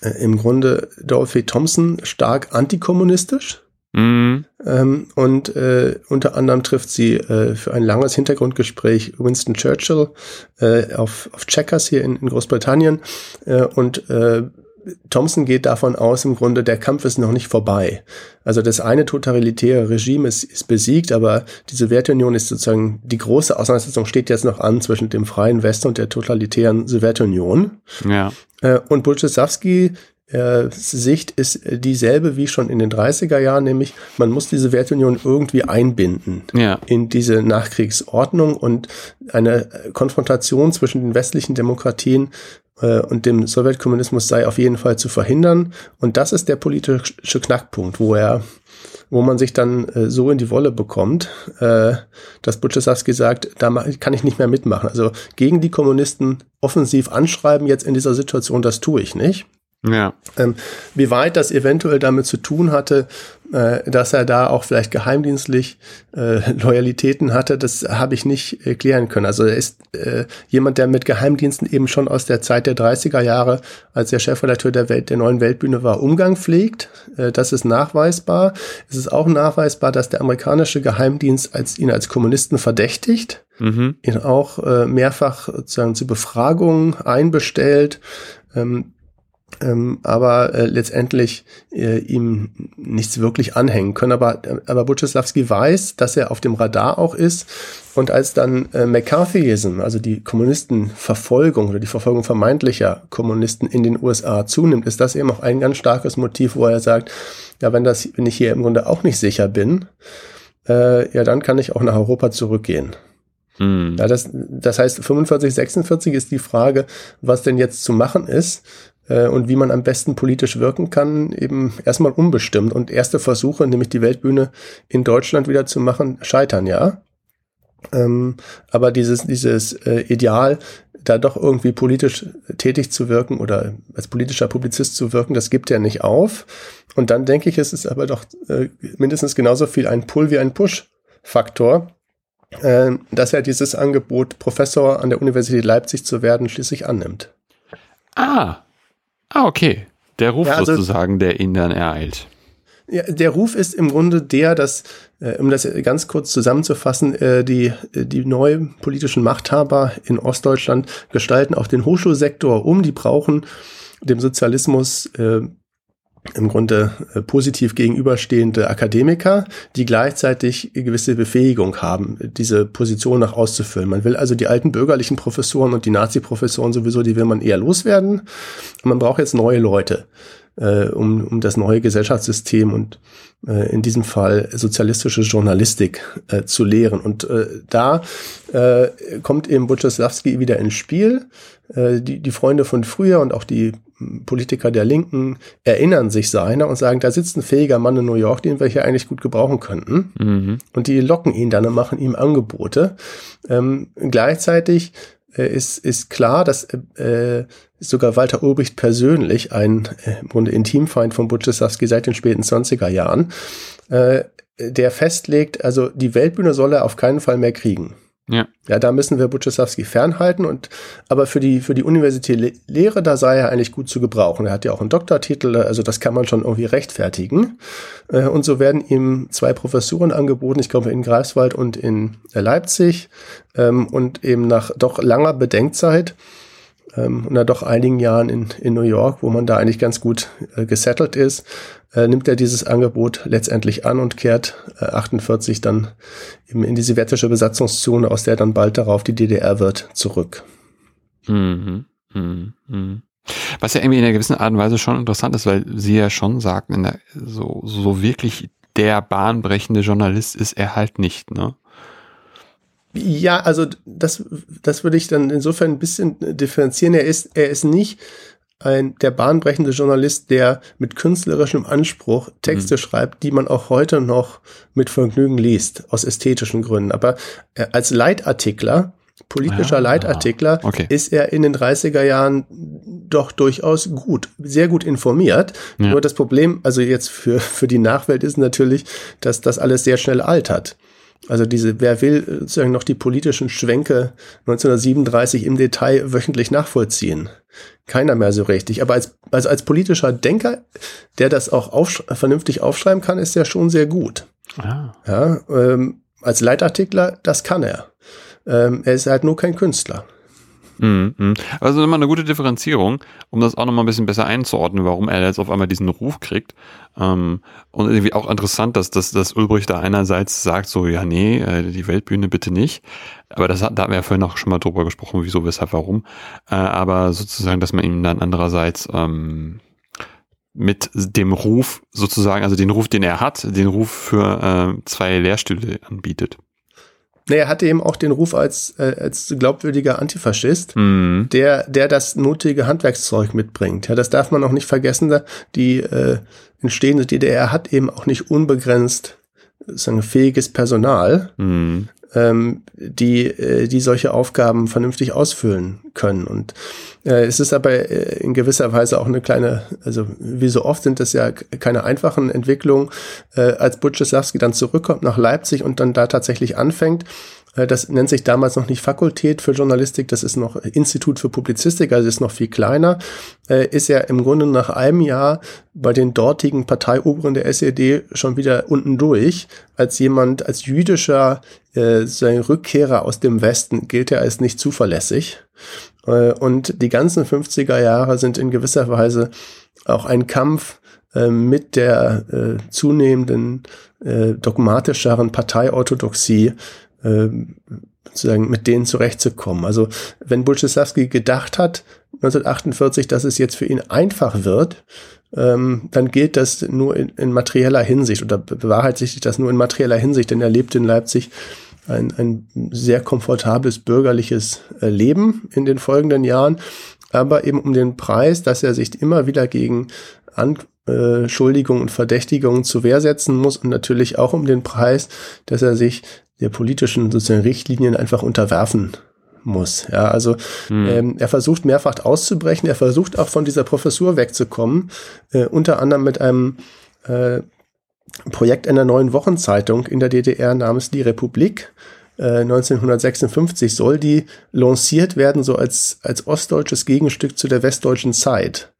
äh, im Grunde Dorothy Thompson stark antikommunistisch. Mhm. Ähm, und äh, unter anderem trifft sie äh, für ein langes Hintergrundgespräch Winston Churchill äh, auf, auf Checkers hier in, in Großbritannien. Äh, und äh, Thompson geht davon aus, im Grunde, der Kampf ist noch nicht vorbei. Also das eine totalitäre Regime ist, ist besiegt, aber die Sowjetunion ist sozusagen, die große Auseinandersetzung steht jetzt noch an zwischen dem freien Westen und der totalitären Sowjetunion. Ja. Äh, und Bulczewski äh, Sicht ist dieselbe wie schon in den 30er Jahren, nämlich man muss die Sowjetunion irgendwie einbinden ja. in diese Nachkriegsordnung und eine Konfrontation zwischen den westlichen Demokratien äh, und dem Sowjetkommunismus sei auf jeden Fall zu verhindern. Und das ist der politische Knackpunkt, wo er wo man sich dann äh, so in die Wolle bekommt, äh, dass Butchesawski sagt, da kann ich nicht mehr mitmachen. Also gegen die Kommunisten offensiv anschreiben jetzt in dieser Situation, das tue ich nicht. Ja. Ähm, wie weit das eventuell damit zu tun hatte, äh, dass er da auch vielleicht geheimdienstlich äh, Loyalitäten hatte, das habe ich nicht erklären können. Also er ist äh, jemand, der mit Geheimdiensten eben schon aus der Zeit der 30er Jahre, als er Chefredakteur der Welt, der neuen Weltbühne war, Umgang pflegt. Äh, das ist nachweisbar. Es ist auch nachweisbar, dass der amerikanische Geheimdienst als, ihn als Kommunisten verdächtigt, mhm. ihn auch äh, mehrfach sozusagen zu Befragungen einbestellt. Ähm, ähm, aber äh, letztendlich äh, ihm nichts wirklich anhängen können. Aber, aber Buczewski weiß, dass er auf dem Radar auch ist. Und als dann äh, McCarthyism, also die Kommunistenverfolgung oder die Verfolgung vermeintlicher Kommunisten in den USA zunimmt, ist das eben auch ein ganz starkes Motiv, wo er sagt, ja, wenn das, wenn ich hier im Grunde auch nicht sicher bin, äh, ja, dann kann ich auch nach Europa zurückgehen. Hm. Ja, das, das heißt, 45, 46 ist die Frage, was denn jetzt zu machen ist und wie man am besten politisch wirken kann, eben erstmal unbestimmt. Und erste Versuche, nämlich die Weltbühne in Deutschland wieder zu machen, scheitern ja. Ähm, aber dieses, dieses äh, Ideal, da doch irgendwie politisch tätig zu wirken oder als politischer Publizist zu wirken, das gibt er nicht auf. Und dann denke ich, es ist aber doch äh, mindestens genauso viel ein Pull wie ein Push-Faktor, äh, dass er dieses Angebot, Professor an der Universität Leipzig zu werden, schließlich annimmt.
Ah, Ah, okay. Der Ruf ja, also, sozusagen, der ihn dann ereilt.
Ja, der Ruf ist im Grunde der, dass, äh, um das ganz kurz zusammenzufassen, äh, die, die neuen politischen Machthaber in Ostdeutschland gestalten auch den Hochschulsektor um. Die brauchen dem Sozialismus äh, im Grunde äh, positiv gegenüberstehende Akademiker, die gleichzeitig gewisse Befähigung haben, diese Position nach auszufüllen. Man will also die alten bürgerlichen Professoren und die Nazi-Professoren sowieso, die will man eher loswerden. Man braucht jetzt neue Leute, äh, um, um das neue Gesellschaftssystem und äh, in diesem Fall sozialistische Journalistik äh, zu lehren. Und äh, da äh, kommt eben Buczewski wieder ins Spiel. Äh, die, die Freunde von früher und auch die Politiker der Linken erinnern sich seiner und sagen, da sitzt ein fähiger Mann in New York, den wir hier eigentlich gut gebrauchen könnten. Mhm. Und die locken ihn dann und machen ihm Angebote. Ähm, gleichzeitig äh, ist, ist klar, dass äh, sogar Walter Ulbricht persönlich, ein äh, im Grunde Intimfeind von Butchesawski seit den späten 20er Jahren, äh, der festlegt, also die Weltbühne soll er auf keinen Fall mehr kriegen. Ja. ja, da müssen wir Butchesawski fernhalten und aber für die für die Universität Lehre da sei er eigentlich gut zu gebrauchen. Er hat ja auch einen Doktortitel, also das kann man schon irgendwie rechtfertigen. Äh, und so werden ihm zwei Professuren angeboten, ich glaube in Greifswald und in Leipzig ähm, und eben nach doch langer Bedenkzeit ähm, und nach doch einigen Jahren in, in New York, wo man da eigentlich ganz gut äh, gesettelt ist, äh, nimmt er dieses Angebot letztendlich an und kehrt äh, 48 dann eben in die sowjetische Besatzungszone, aus der dann bald darauf die DDR wird, zurück. Mhm.
Mhm. Mhm. Was ja irgendwie in einer gewissen Art und Weise schon interessant ist, weil sie ja schon sagt, der, so, so wirklich der bahnbrechende Journalist ist er halt nicht, ne?
Ja, also das, das würde ich dann insofern ein bisschen differenzieren. Er ist, er ist nicht ein, der bahnbrechende Journalist, der mit künstlerischem Anspruch Texte mhm. schreibt, die man auch heute noch mit Vergnügen liest, aus ästhetischen Gründen. Aber äh, als Leitartikler, politischer ja, Leitartikler, okay. ist er in den 30er Jahren doch durchaus gut, sehr gut informiert. Ja. Nur das Problem, also jetzt für, für die Nachwelt ist natürlich, dass das alles sehr schnell altert. Also diese, wer will sozusagen noch die politischen Schwenke 1937 im Detail wöchentlich nachvollziehen? Keiner mehr so richtig. Aber als, also als politischer Denker, der das auch aufsch vernünftig aufschreiben kann, ist er schon sehr gut. Ah. Ja, ähm, als Leitartikler, das kann er. Ähm, er ist halt nur kein Künstler.
Also nochmal eine gute Differenzierung, um das auch nochmal ein bisschen besser einzuordnen, warum er jetzt auf einmal diesen Ruf kriegt. Ähm, und irgendwie auch interessant, dass, dass, dass Ulbricht da einerseits sagt, so, ja, nee, äh, die Weltbühne bitte nicht. Aber das hat, da haben wir ja vorhin auch schon mal drüber gesprochen, wieso, weshalb, warum. Äh, aber sozusagen, dass man ihm dann andererseits ähm, mit dem Ruf sozusagen, also den Ruf, den er hat, den Ruf für äh, zwei Lehrstühle anbietet.
Nee, er hatte eben auch den Ruf als, äh, als glaubwürdiger Antifaschist, mhm. der, der das notige Handwerkszeug mitbringt. Ja, das darf man auch nicht vergessen. Die äh, entstehende DDR hat eben auch nicht unbegrenzt sagen, fähiges Personal. Mhm ähm, die, äh, die solche Aufgaben vernünftig ausfüllen können. Und äh, es ist aber äh, in gewisser Weise auch eine kleine, also wie so oft sind das ja keine einfachen Entwicklungen, äh, als Butcheslawski dann zurückkommt nach Leipzig und dann da tatsächlich anfängt, das nennt sich damals noch nicht Fakultät für Journalistik, das ist noch Institut für Publizistik, also ist noch viel kleiner, äh, ist er im Grunde nach einem Jahr bei den dortigen Parteioberen der SED schon wieder unten durch. Als jemand, als jüdischer äh, sein Rückkehrer aus dem Westen gilt er als nicht zuverlässig. Äh, und die ganzen 50er Jahre sind in gewisser Weise auch ein Kampf äh, mit der äh, zunehmenden äh, dogmatischeren Parteiorthodoxie äh, sozusagen mit denen zurechtzukommen. Also wenn Bulczysławski gedacht hat, 1948, dass es jetzt für ihn einfach wird, ähm, dann gilt das nur in, in materieller Hinsicht oder bewahrheit sich das nur in materieller Hinsicht, denn er lebt in Leipzig ein, ein sehr komfortables bürgerliches äh, Leben in den folgenden Jahren, aber eben um den Preis, dass er sich immer wieder gegen Anschuldigungen und Verdächtigungen zur Wehr setzen muss und natürlich auch um den Preis, dass er sich der politischen sozusagen Richtlinien einfach unterwerfen muss. Ja, also hm. ähm, er versucht mehrfach auszubrechen, er versucht auch von dieser Professur wegzukommen, äh, unter anderem mit einem äh, Projekt einer neuen Wochenzeitung in der DDR namens Die Republik. 1956 äh, soll die lanciert werden, so als, als ostdeutsches Gegenstück zu der Westdeutschen Zeit.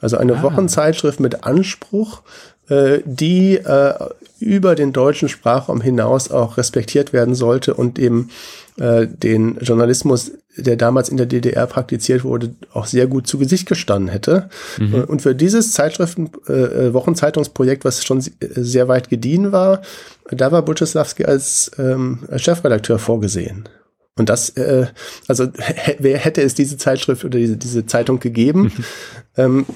Also eine ah. Wochenzeitschrift mit Anspruch, die äh, über den deutschen Sprachraum hinaus auch respektiert werden sollte und eben äh, den Journalismus, der damals in der DDR praktiziert wurde, auch sehr gut zu Gesicht gestanden hätte. Mhm. Äh, und für dieses Zeitschriften äh, äh, Wochenzeitungsprojekt, was schon sehr weit gediehen war, da war Butcheslawski als, ähm, Chefredakteur vorgesehen. Und das, äh, also wer hätte es diese Zeitschrift oder diese, diese Zeitung gegeben? Mhm. Ähm,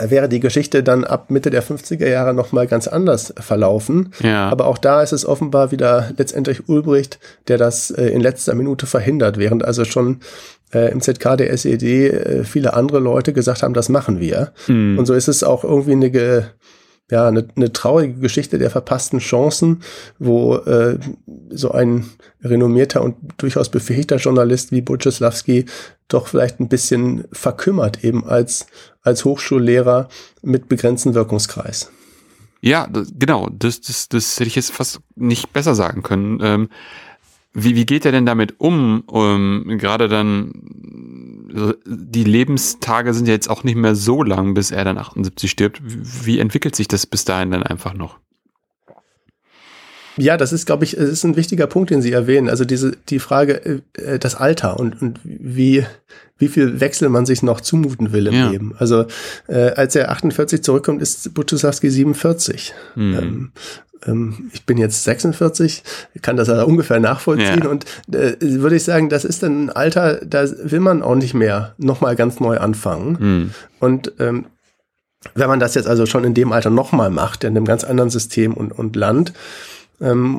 wäre die Geschichte dann ab Mitte der 50er Jahre nochmal ganz anders verlaufen. Ja. Aber auch da ist es offenbar wieder letztendlich Ulbricht, der das äh, in letzter Minute verhindert, während also schon äh, im ZK der SED äh, viele andere Leute gesagt haben, das machen wir. Mhm. Und so ist es auch irgendwie eine, ja, eine, eine traurige Geschichte der verpassten Chancen, wo äh, so ein renommierter und durchaus befähigter Journalist wie Butcheslawski doch vielleicht ein bisschen verkümmert eben als, als Hochschullehrer mit begrenztem Wirkungskreis.
Ja, das, genau, das, das, das hätte ich jetzt fast nicht besser sagen können. Ähm, wie, wie geht er denn damit um? um gerade dann, die Lebenstage sind ja jetzt auch nicht mehr so lang, bis er dann 78 stirbt. Wie entwickelt sich das bis dahin dann einfach noch?
Ja, das ist, glaube ich, es ist ein wichtiger Punkt, den Sie erwähnen. Also diese die Frage, äh, das Alter und, und wie wie viel Wechsel man sich noch zumuten will im ja. Leben. Also äh, als er 48 zurückkommt, ist Butusawski 47. Mhm. Ähm, ähm, ich bin jetzt 46, kann das also ungefähr nachvollziehen ja. und äh, würde ich sagen, das ist ein Alter, da will man auch nicht mehr nochmal ganz neu anfangen. Mhm. Und ähm, wenn man das jetzt also schon in dem Alter nochmal macht, in einem ganz anderen System und, und Land,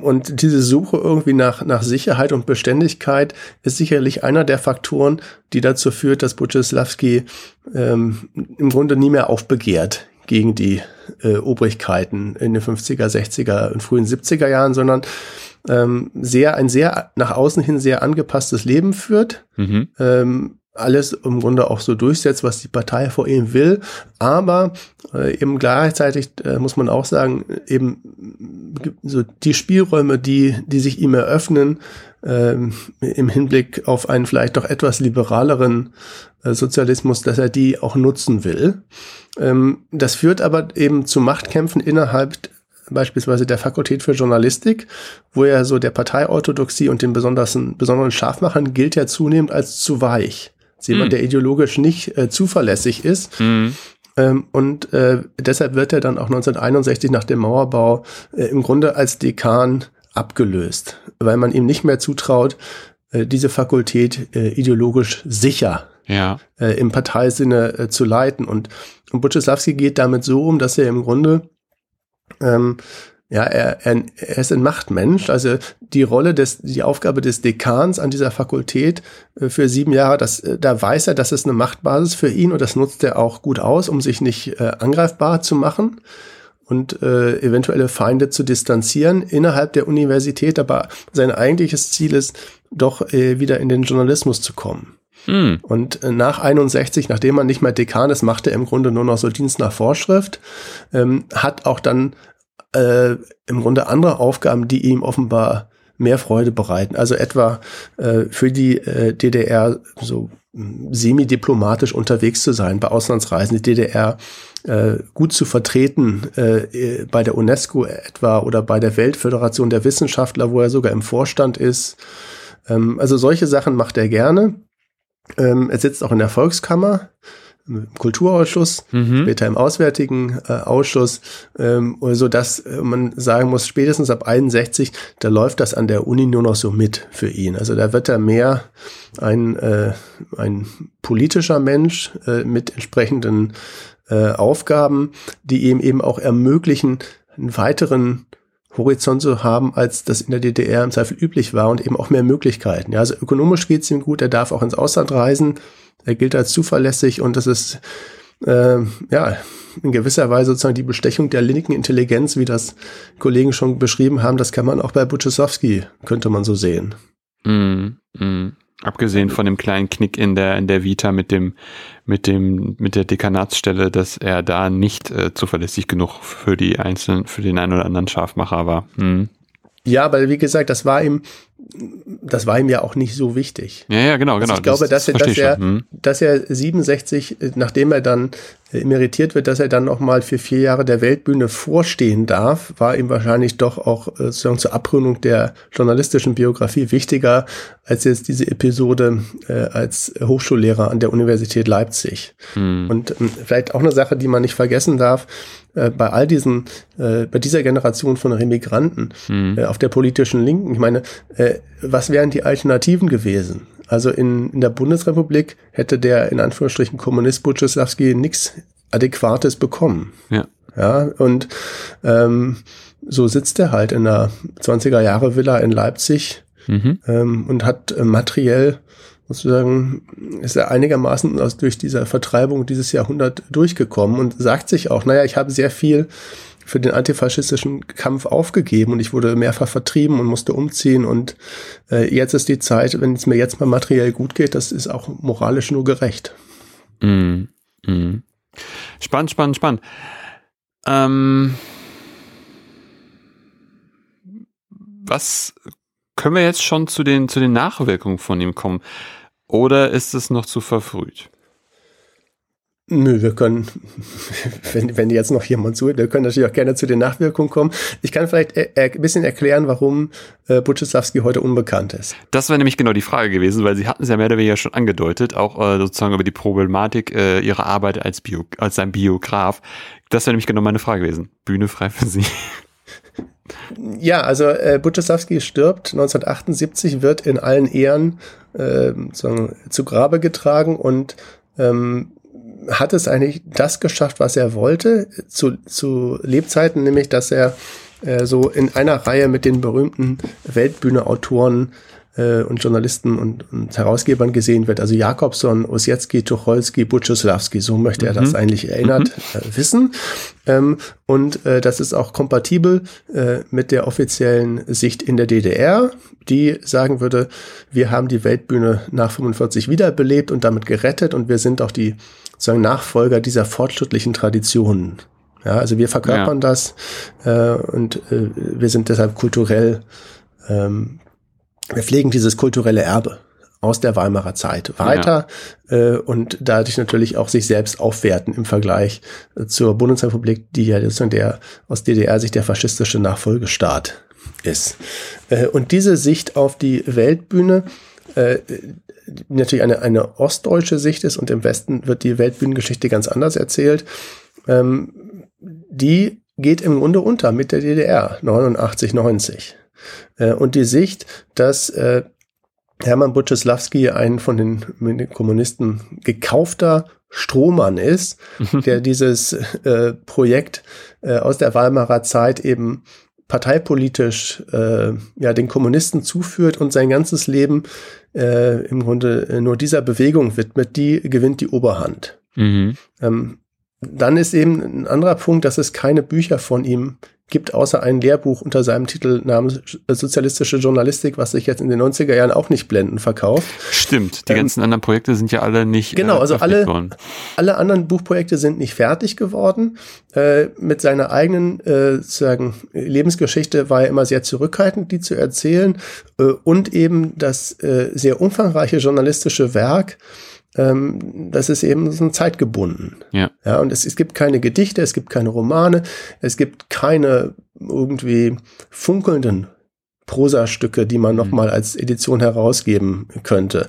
und diese Suche irgendwie nach, nach Sicherheit und Beständigkeit ist sicherlich einer der Faktoren, die dazu führt, dass Buczylawski ähm, im Grunde nie mehr aufbegehrt gegen die äh, Obrigkeiten in den 50er, 60er und frühen 70er Jahren, sondern ähm, sehr, ein sehr nach außen hin sehr angepasstes Leben führt. Mhm. Ähm, alles im Grunde auch so durchsetzt, was die Partei vor ihm will. Aber äh, eben gleichzeitig äh, muss man auch sagen, eben so die Spielräume, die, die sich ihm eröffnen, äh, im Hinblick auf einen vielleicht doch etwas liberaleren äh, Sozialismus, dass er die auch nutzen will. Ähm, das führt aber eben zu Machtkämpfen innerhalb beispielsweise der Fakultät für Journalistik, wo er so der Parteiorthodoxie und den besonderen, besonderen Scharfmachern gilt ja zunehmend als zu weich. Ist jemand, mhm. der ideologisch nicht äh, zuverlässig ist. Mhm. Ähm, und äh, deshalb wird er dann auch 1961 nach dem Mauerbau äh, im Grunde als Dekan abgelöst, weil man ihm nicht mehr zutraut, äh, diese Fakultät äh, ideologisch sicher ja. äh, im Parteisinne zu leiten. Und, und Buczylawski geht damit so um, dass er im Grunde ähm, ja, er, er, er ist ein Machtmensch. Also die Rolle des, die Aufgabe des Dekans an dieser Fakultät äh, für sieben Jahre, das, äh, da weiß er, das ist eine Machtbasis für ihn und das nutzt er auch gut aus, um sich nicht äh, angreifbar zu machen und äh, eventuelle Feinde zu distanzieren innerhalb der Universität. Aber sein eigentliches Ziel ist, doch äh, wieder in den Journalismus zu kommen. Hm. Und äh, nach 61, nachdem man nicht mehr Dekan ist, macht er im Grunde nur noch so Dienst nach Vorschrift, ähm, hat auch dann äh, im Grunde andere Aufgaben, die ihm offenbar mehr Freude bereiten. Also etwa äh, für die äh, DDR so hm, semi-diplomatisch unterwegs zu sein, bei Auslandsreisen, die DDR äh, gut zu vertreten, äh, bei der UNESCO etwa oder bei der Weltföderation der Wissenschaftler, wo er sogar im Vorstand ist. Ähm, also solche Sachen macht er gerne. Ähm, er sitzt auch in der Volkskammer im Kulturausschuss, mhm. später im Auswärtigen äh, Ausschuss, ähm, so dass äh, man sagen muss, spätestens ab 61, da läuft das an der Uni nur noch so mit für ihn. Also da wird er mehr ein, äh, ein politischer Mensch äh, mit entsprechenden äh, Aufgaben, die ihm eben auch ermöglichen, einen weiteren Horizont zu haben, als das in der DDR im Zweifel üblich war und eben auch mehr Möglichkeiten. Ja, also ökonomisch geht es ihm gut, er darf auch ins Ausland reisen, er gilt als zuverlässig und das ist äh, ja in gewisser Weise sozusagen die Bestechung der linken Intelligenz, wie das Kollegen schon beschrieben haben, das kann man auch bei Buczysowski, könnte man so sehen.
Mm, mm. Abgesehen von dem kleinen Knick in der in der Vita mit dem mit dem mit der Dekanatsstelle, dass er da nicht äh, zuverlässig genug für die einzelnen für den einen oder anderen Scharfmacher war.
Hm. Ja, weil wie gesagt, das war ihm das war ihm ja auch nicht so wichtig.
Ja, ja, genau, genau.
Also ich glaube, das, dass, er, dass, er, hm. dass er 67, nachdem er dann emeritiert wird, dass er dann noch mal für vier Jahre der Weltbühne vorstehen darf, war ihm wahrscheinlich doch auch äh, sozusagen zur Abrundung der journalistischen Biografie wichtiger als jetzt diese Episode äh, als Hochschullehrer an der Universität Leipzig. Hm. Und ähm, vielleicht auch eine Sache, die man nicht vergessen darf, äh, bei all diesen, äh, bei dieser Generation von Remigranten hm. äh, auf der politischen Linken, ich meine, äh, was wären die Alternativen gewesen? Also in, in der Bundesrepublik hätte der in Anführungsstrichen Kommunist Buczysławski nichts Adäquates bekommen. Ja. Ja, und ähm, so sitzt er halt in einer 20er Jahre Villa in Leipzig mhm. ähm, und hat äh, materiell sozusagen ist er einigermaßen aus, durch diese Vertreibung dieses Jahrhundert durchgekommen und sagt sich auch, naja, ich habe sehr viel für den antifaschistischen Kampf aufgegeben und ich wurde mehrfach vertrieben und musste umziehen und äh, jetzt ist die Zeit, wenn es mir jetzt mal materiell gut geht, das ist auch moralisch nur gerecht.
Mm, mm. Spannend, spannend, spannend. Ähm, was können wir jetzt schon zu den, zu den Nachwirkungen von ihm kommen? Oder ist es noch zu verfrüht?
Nö, wir können, wenn, wenn jetzt noch jemand zuhört, wir können natürlich auch gerne zu den Nachwirkungen kommen. Ich kann vielleicht äh, ein bisschen erklären, warum äh, Buczysławski heute unbekannt ist.
Das wäre nämlich genau die Frage gewesen, weil Sie hatten es ja mehr oder weniger schon angedeutet, auch äh, sozusagen über die Problematik äh, Ihrer Arbeit als, Bio, als sein Biograf. Das wäre nämlich genau meine Frage gewesen. Bühne frei für Sie.
Ja, also äh, Buczysławski stirbt 1978, wird in allen Ehren äh, zu Grabe getragen und ähm, hat es eigentlich das geschafft, was er wollte, zu, zu Lebzeiten, nämlich dass er äh, so in einer Reihe mit den berühmten Weltbühne-Autoren äh, und Journalisten und, und, Herausgebern gesehen wird. Also Jakobson, Ossietzky, Tucholsky, Butchoslawski, so möchte er das mhm. eigentlich erinnert mhm. äh, wissen. Ähm, und äh, das ist auch kompatibel äh, mit der offiziellen Sicht in der DDR, die sagen würde, wir haben die Weltbühne nach 45 wiederbelebt und damit gerettet und wir sind auch die sozusagen Nachfolger dieser fortschrittlichen Traditionen. Ja, also wir verkörpern ja. das äh, und äh, wir sind deshalb kulturell, ähm, wir pflegen dieses kulturelle Erbe aus der Weimarer Zeit weiter ja. äh, und dadurch natürlich auch sich selbst aufwerten im Vergleich zur Bundesrepublik, die ja sozusagen der aus DDR sich der faschistische Nachfolgestaat ist. Äh, und diese Sicht auf die Weltbühne äh, natürlich eine, eine ostdeutsche Sicht ist und im Westen wird die Weltbühnengeschichte ganz anders erzählt, ähm, die geht im Grunde unter mit der DDR 89, 90. Äh, und die Sicht, dass äh, Hermann Butcheslawski ein von den, Kommunisten gekaufter Strohmann ist, der dieses äh, Projekt äh, aus der Weimarer Zeit eben parteipolitisch äh, ja den Kommunisten zuführt und sein ganzes Leben äh, im Grunde nur dieser Bewegung widmet, die gewinnt die Oberhand. Mhm. Ähm, dann ist eben ein anderer Punkt, dass es keine Bücher von ihm gibt, außer ein Lehrbuch unter seinem Titel namens Sozialistische Journalistik, was sich jetzt in den 90er Jahren auch nicht blenden verkauft.
Stimmt, die ähm, ganzen anderen Projekte sind ja alle nicht
Genau, äh, also alle, worden. alle anderen Buchprojekte sind nicht fertig geworden. Äh, mit seiner eigenen äh, sozusagen Lebensgeschichte war er immer sehr zurückhaltend, die zu erzählen. Äh, und eben das äh, sehr umfangreiche journalistische Werk, ähm, das ist eben so zeitgebunden. Ja. ja und es, es gibt keine Gedichte, es gibt keine Romane, es gibt keine irgendwie funkelnden Prosastücke, die man mhm. nochmal als Edition herausgeben könnte.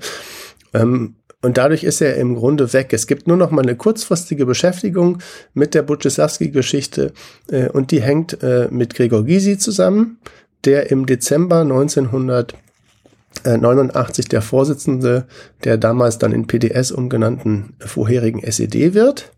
Ähm, und dadurch ist er im Grunde weg. Es gibt nur noch mal eine kurzfristige Beschäftigung mit der Butcheslavski-Geschichte äh, und die hängt äh, mit Gregor Gysi zusammen, der im Dezember 1900 89 äh, der Vorsitzende der damals dann in PDS umgenannten vorherigen SED wird.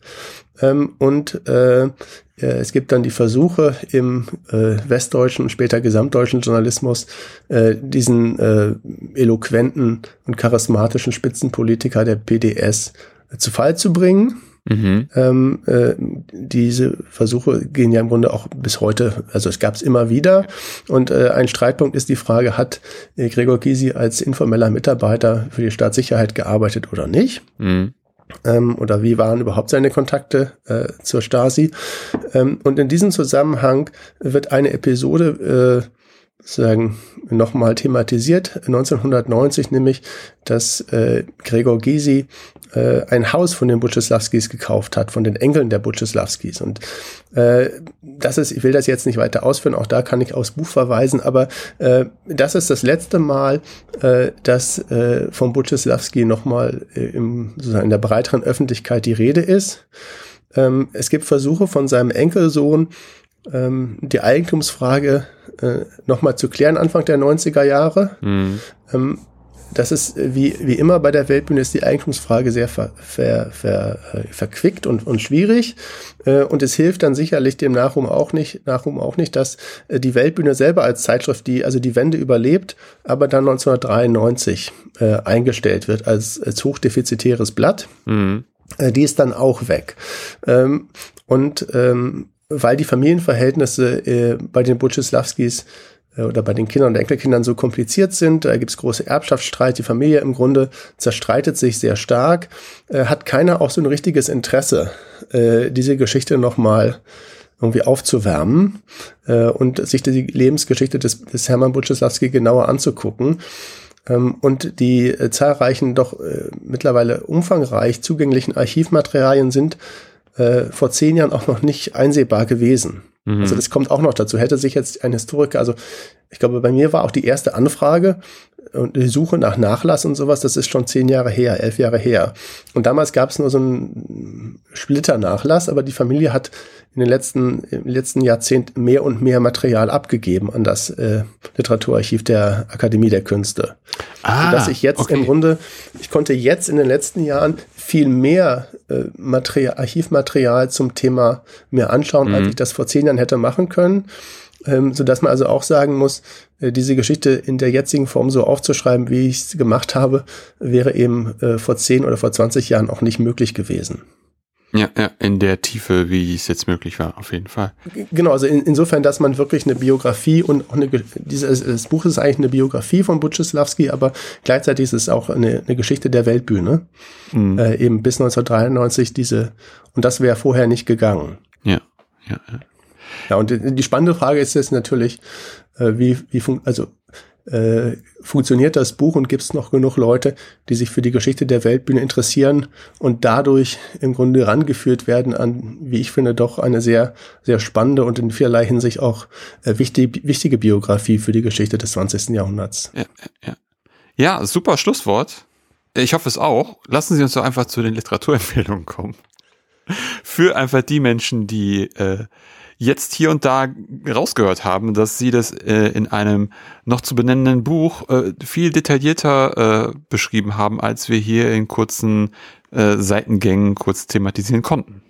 Ähm, und äh, äh, es gibt dann die Versuche im äh, westdeutschen und später gesamtdeutschen Journalismus, äh, diesen äh, eloquenten und charismatischen Spitzenpolitiker der PDS zu Fall zu bringen. Mhm. Ähm, äh, diese Versuche gehen ja im Grunde auch bis heute, also es gab es immer wieder. Und äh, ein Streitpunkt ist die Frage, hat äh, Gregor Gysi als informeller Mitarbeiter für die Staatssicherheit gearbeitet oder nicht? Mhm. Ähm, oder wie waren überhaupt seine Kontakte äh, zur Stasi? Ähm, und in diesem Zusammenhang wird eine Episode äh, sagen nochmal thematisiert 1990 nämlich dass äh, Gregor Gysi äh, ein Haus von den Butcheslawskis gekauft hat, von den Enkeln der Butcheslawskis. Und äh, das ist, ich will das jetzt nicht weiter ausführen, auch da kann ich aufs Buch verweisen, aber äh, das ist das letzte Mal, äh, dass äh, von Butcheslawski nochmal äh, im, sozusagen in der breiteren Öffentlichkeit die Rede ist. Ähm, es gibt Versuche von seinem Enkelsohn, ähm, die Eigentumsfrage äh, nochmal zu klären, Anfang der 90er Jahre. Mhm. Ähm, das ist äh, wie, wie immer bei der Weltbühne ist die Eigentumsfrage sehr ver, ver, ver, äh, verquickt und, und schwierig. Äh, und es hilft dann sicherlich dem Nachruhm auch nicht, Nachruhm auch nicht, dass die Weltbühne selber als Zeitschrift, die also die Wende überlebt, aber dann 1993 äh, eingestellt wird als, als hochdefizitäres Blatt. Mhm. Die ist dann auch weg. Ähm, und ähm, weil die Familienverhältnisse äh, bei den Butcheslawskis äh, oder bei den Kindern und Enkelkindern so kompliziert sind. Da gibt es große Erbschaftsstreit. Die Familie im Grunde zerstreitet sich sehr stark. Äh, hat keiner auch so ein richtiges Interesse, äh, diese Geschichte nochmal irgendwie aufzuwärmen äh, und sich die Lebensgeschichte des, des Hermann Butcheslawski genauer anzugucken. Ähm, und die äh, zahlreichen, doch äh, mittlerweile umfangreich zugänglichen Archivmaterialien sind äh, vor zehn Jahren auch noch nicht einsehbar gewesen. Mhm. Also das kommt auch noch dazu. Hätte sich jetzt ein Historiker, also ich glaube, bei mir war auch die erste Anfrage und die Suche nach Nachlass und sowas, das ist schon zehn Jahre her, elf Jahre her. Und damals gab es nur so einen Splitter-Nachlass, aber die Familie hat in den letzten, im letzten Jahrzehnt mehr und mehr Material abgegeben an das äh, Literaturarchiv der Akademie der Künste. Ah, Sodass ich jetzt okay. im Grunde, ich konnte jetzt in den letzten Jahren viel mehr äh, Material, Archivmaterial zum Thema mir anschauen, mhm. als ich das vor zehn Jahren hätte machen können. Ähm, so dass man also auch sagen muss, äh, diese Geschichte in der jetzigen Form so aufzuschreiben, wie ich es gemacht habe, wäre eben äh, vor zehn oder vor 20 Jahren auch nicht möglich gewesen.
Ja, ja, in der Tiefe, wie es jetzt möglich war, auf jeden Fall.
Genau, also in, insofern, dass man wirklich eine Biografie und auch eine, dieses das Buch ist eigentlich eine Biografie von Butchislawski, aber gleichzeitig ist es auch eine, eine Geschichte der Weltbühne. Mhm. Äh, eben bis 1993 diese, und das wäre vorher nicht gegangen.
Ja, ja, ja.
Ja, und die spannende Frage ist jetzt natürlich, äh, wie, wie fun also äh, funktioniert das Buch und gibt es noch genug Leute, die sich für die Geschichte der Weltbühne interessieren und dadurch im Grunde rangeführt werden an, wie ich finde, doch eine sehr, sehr spannende und in vielerlei Hinsicht auch äh, wichtig, wichtige Biografie für die Geschichte des 20. Jahrhunderts.
Ja, ja. ja, super Schlusswort. Ich hoffe es auch. Lassen Sie uns doch einfach zu den Literaturempfehlungen kommen. Für einfach die Menschen, die äh, jetzt hier und da rausgehört haben, dass sie das äh, in einem noch zu benennenden Buch äh, viel detaillierter äh, beschrieben haben, als wir hier in kurzen äh, Seitengängen kurz thematisieren konnten.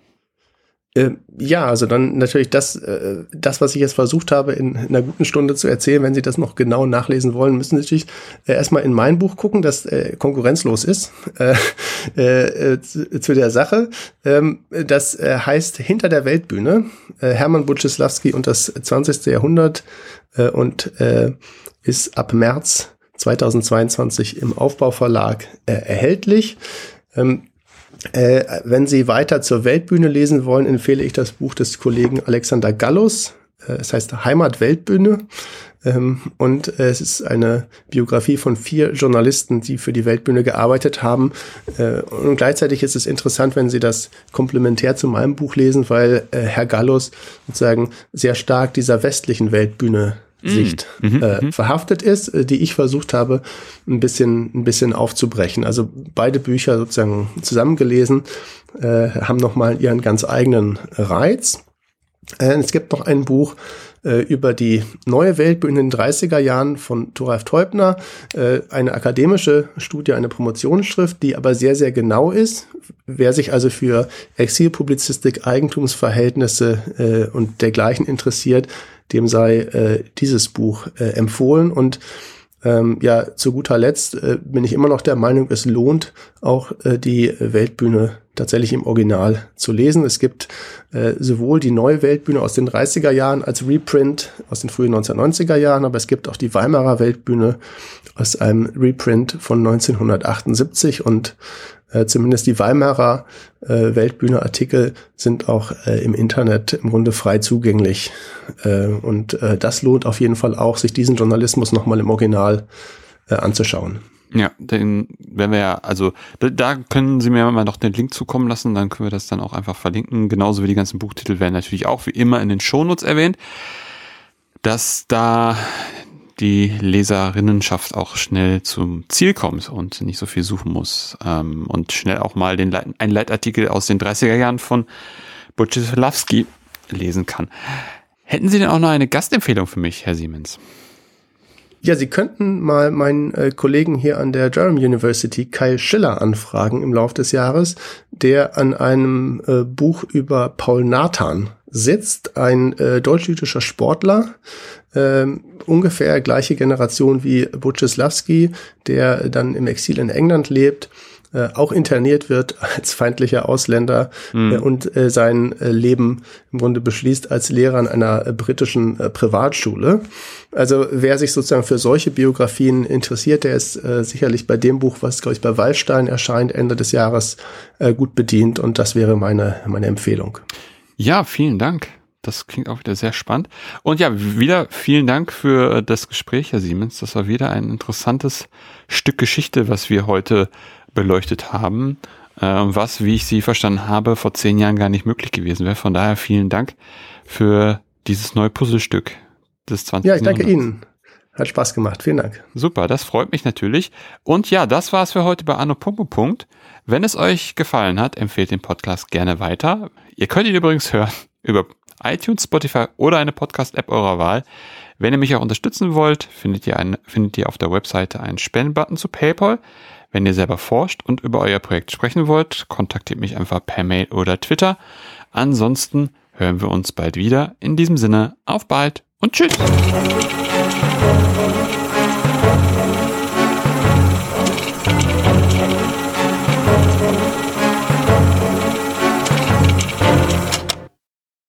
Äh, ja, also dann natürlich das, äh, das, was ich jetzt versucht habe, in, in, einer guten Stunde zu erzählen. Wenn Sie das noch genau nachlesen wollen, müssen Sie natürlich äh, erstmal in mein Buch gucken, das äh, konkurrenzlos ist äh, äh, zu, zu, der Sache. Ähm, das heißt Hinter der Weltbühne, Hermann Butchislawski und das 20. Jahrhundert und ist ab März 2022 im Aufbauverlag erhältlich. Ähm, äh, wenn Sie weiter zur Weltbühne lesen wollen, empfehle ich das Buch des Kollegen Alexander Gallus. Äh, es heißt Heimat Weltbühne. Ähm, und äh, es ist eine Biografie von vier Journalisten, die für die Weltbühne gearbeitet haben. Äh, und gleichzeitig ist es interessant, wenn Sie das komplementär zu meinem Buch lesen, weil äh, Herr Gallus sozusagen sehr stark dieser westlichen Weltbühne Sicht mhm. äh, mhm. verhaftet ist, äh, die ich versucht habe, ein bisschen, ein bisschen aufzubrechen. Also beide Bücher sozusagen zusammengelesen, äh, haben nochmal ihren ganz eigenen Reiz. Äh, es gibt noch ein Buch äh, über die neue Weltbühne in den 30er Jahren von Thoralf Teubner, äh, eine akademische Studie, eine Promotionsschrift, die aber sehr, sehr genau ist. Wer sich also für Exilpublizistik, Eigentumsverhältnisse äh, und dergleichen interessiert, dem sei äh, dieses Buch äh, empfohlen. Und ähm, ja, zu guter Letzt äh, bin ich immer noch der Meinung, es lohnt auch äh, die Weltbühne tatsächlich im Original zu lesen. Es gibt äh, sowohl die neue Weltbühne aus den 30er Jahren als Reprint aus den frühen 1990er Jahren, aber es gibt auch die Weimarer Weltbühne aus einem Reprint von 1978 und äh, zumindest die Weimarer äh, Weltbühne-Artikel sind auch äh, im Internet im Grunde frei zugänglich. Äh, und äh, das lohnt auf jeden Fall auch, sich diesen Journalismus nochmal im Original äh, anzuschauen.
Ja, den wenn wir ja, also da, da können Sie mir mal noch den Link zukommen lassen, dann können wir das dann auch einfach verlinken. Genauso wie die ganzen Buchtitel werden natürlich auch wie immer in den Shownotes erwähnt, dass da die Leserinnenschaft auch schnell zum Ziel kommt und nicht so viel suchen muss ähm, und schnell auch mal den Leit einen Leitartikel aus den 30er Jahren von Boczylawski lesen kann. Hätten Sie denn auch noch eine Gastempfehlung für mich, Herr Siemens?
Ja, Sie könnten mal meinen äh, Kollegen hier an der Durham University, Kai Schiller, anfragen im Laufe des Jahres, der an einem äh, Buch über Paul Nathan sitzt, ein äh, deutsch-jüdischer Sportler, äh, ungefähr gleiche Generation wie Buczylawski, der dann im Exil in England lebt, äh, auch interniert wird als feindlicher Ausländer mhm. äh, und äh, sein äh, Leben im Grunde beschließt als Lehrer an einer äh, britischen äh, Privatschule. Also wer sich sozusagen für solche Biografien interessiert, der ist sicherlich bei dem Buch, was glaube ich bei Wallstein erscheint, Ende des Jahres gut bedient und das wäre meine, meine Empfehlung.
Ja, vielen Dank. Das klingt auch wieder sehr spannend. Und ja, wieder vielen Dank für das Gespräch, Herr Siemens. Das war wieder ein interessantes Stück Geschichte, was wir heute beleuchtet haben, äh, was, wie ich Sie verstanden habe, vor zehn Jahren gar nicht möglich gewesen wäre. Von daher vielen Dank für dieses neue Puzzlestück des 20.
Ja, ich danke Ihnen. Hat Spaß gemacht. Vielen Dank.
Super, das freut mich natürlich. Und ja, das war's für heute bei Anno Punkt. Wenn es euch gefallen hat, empfehlt den Podcast gerne weiter. Ihr könnt ihn übrigens hören über iTunes, Spotify oder eine Podcast-App eurer Wahl. Wenn ihr mich auch unterstützen wollt, findet ihr, einen, findet ihr auf der Webseite einen Spendenbutton zu PayPal. Wenn ihr selber forscht und über euer Projekt sprechen wollt, kontaktiert mich einfach per Mail oder Twitter. Ansonsten hören wir uns bald wieder. In diesem Sinne, auf bald und tschüss.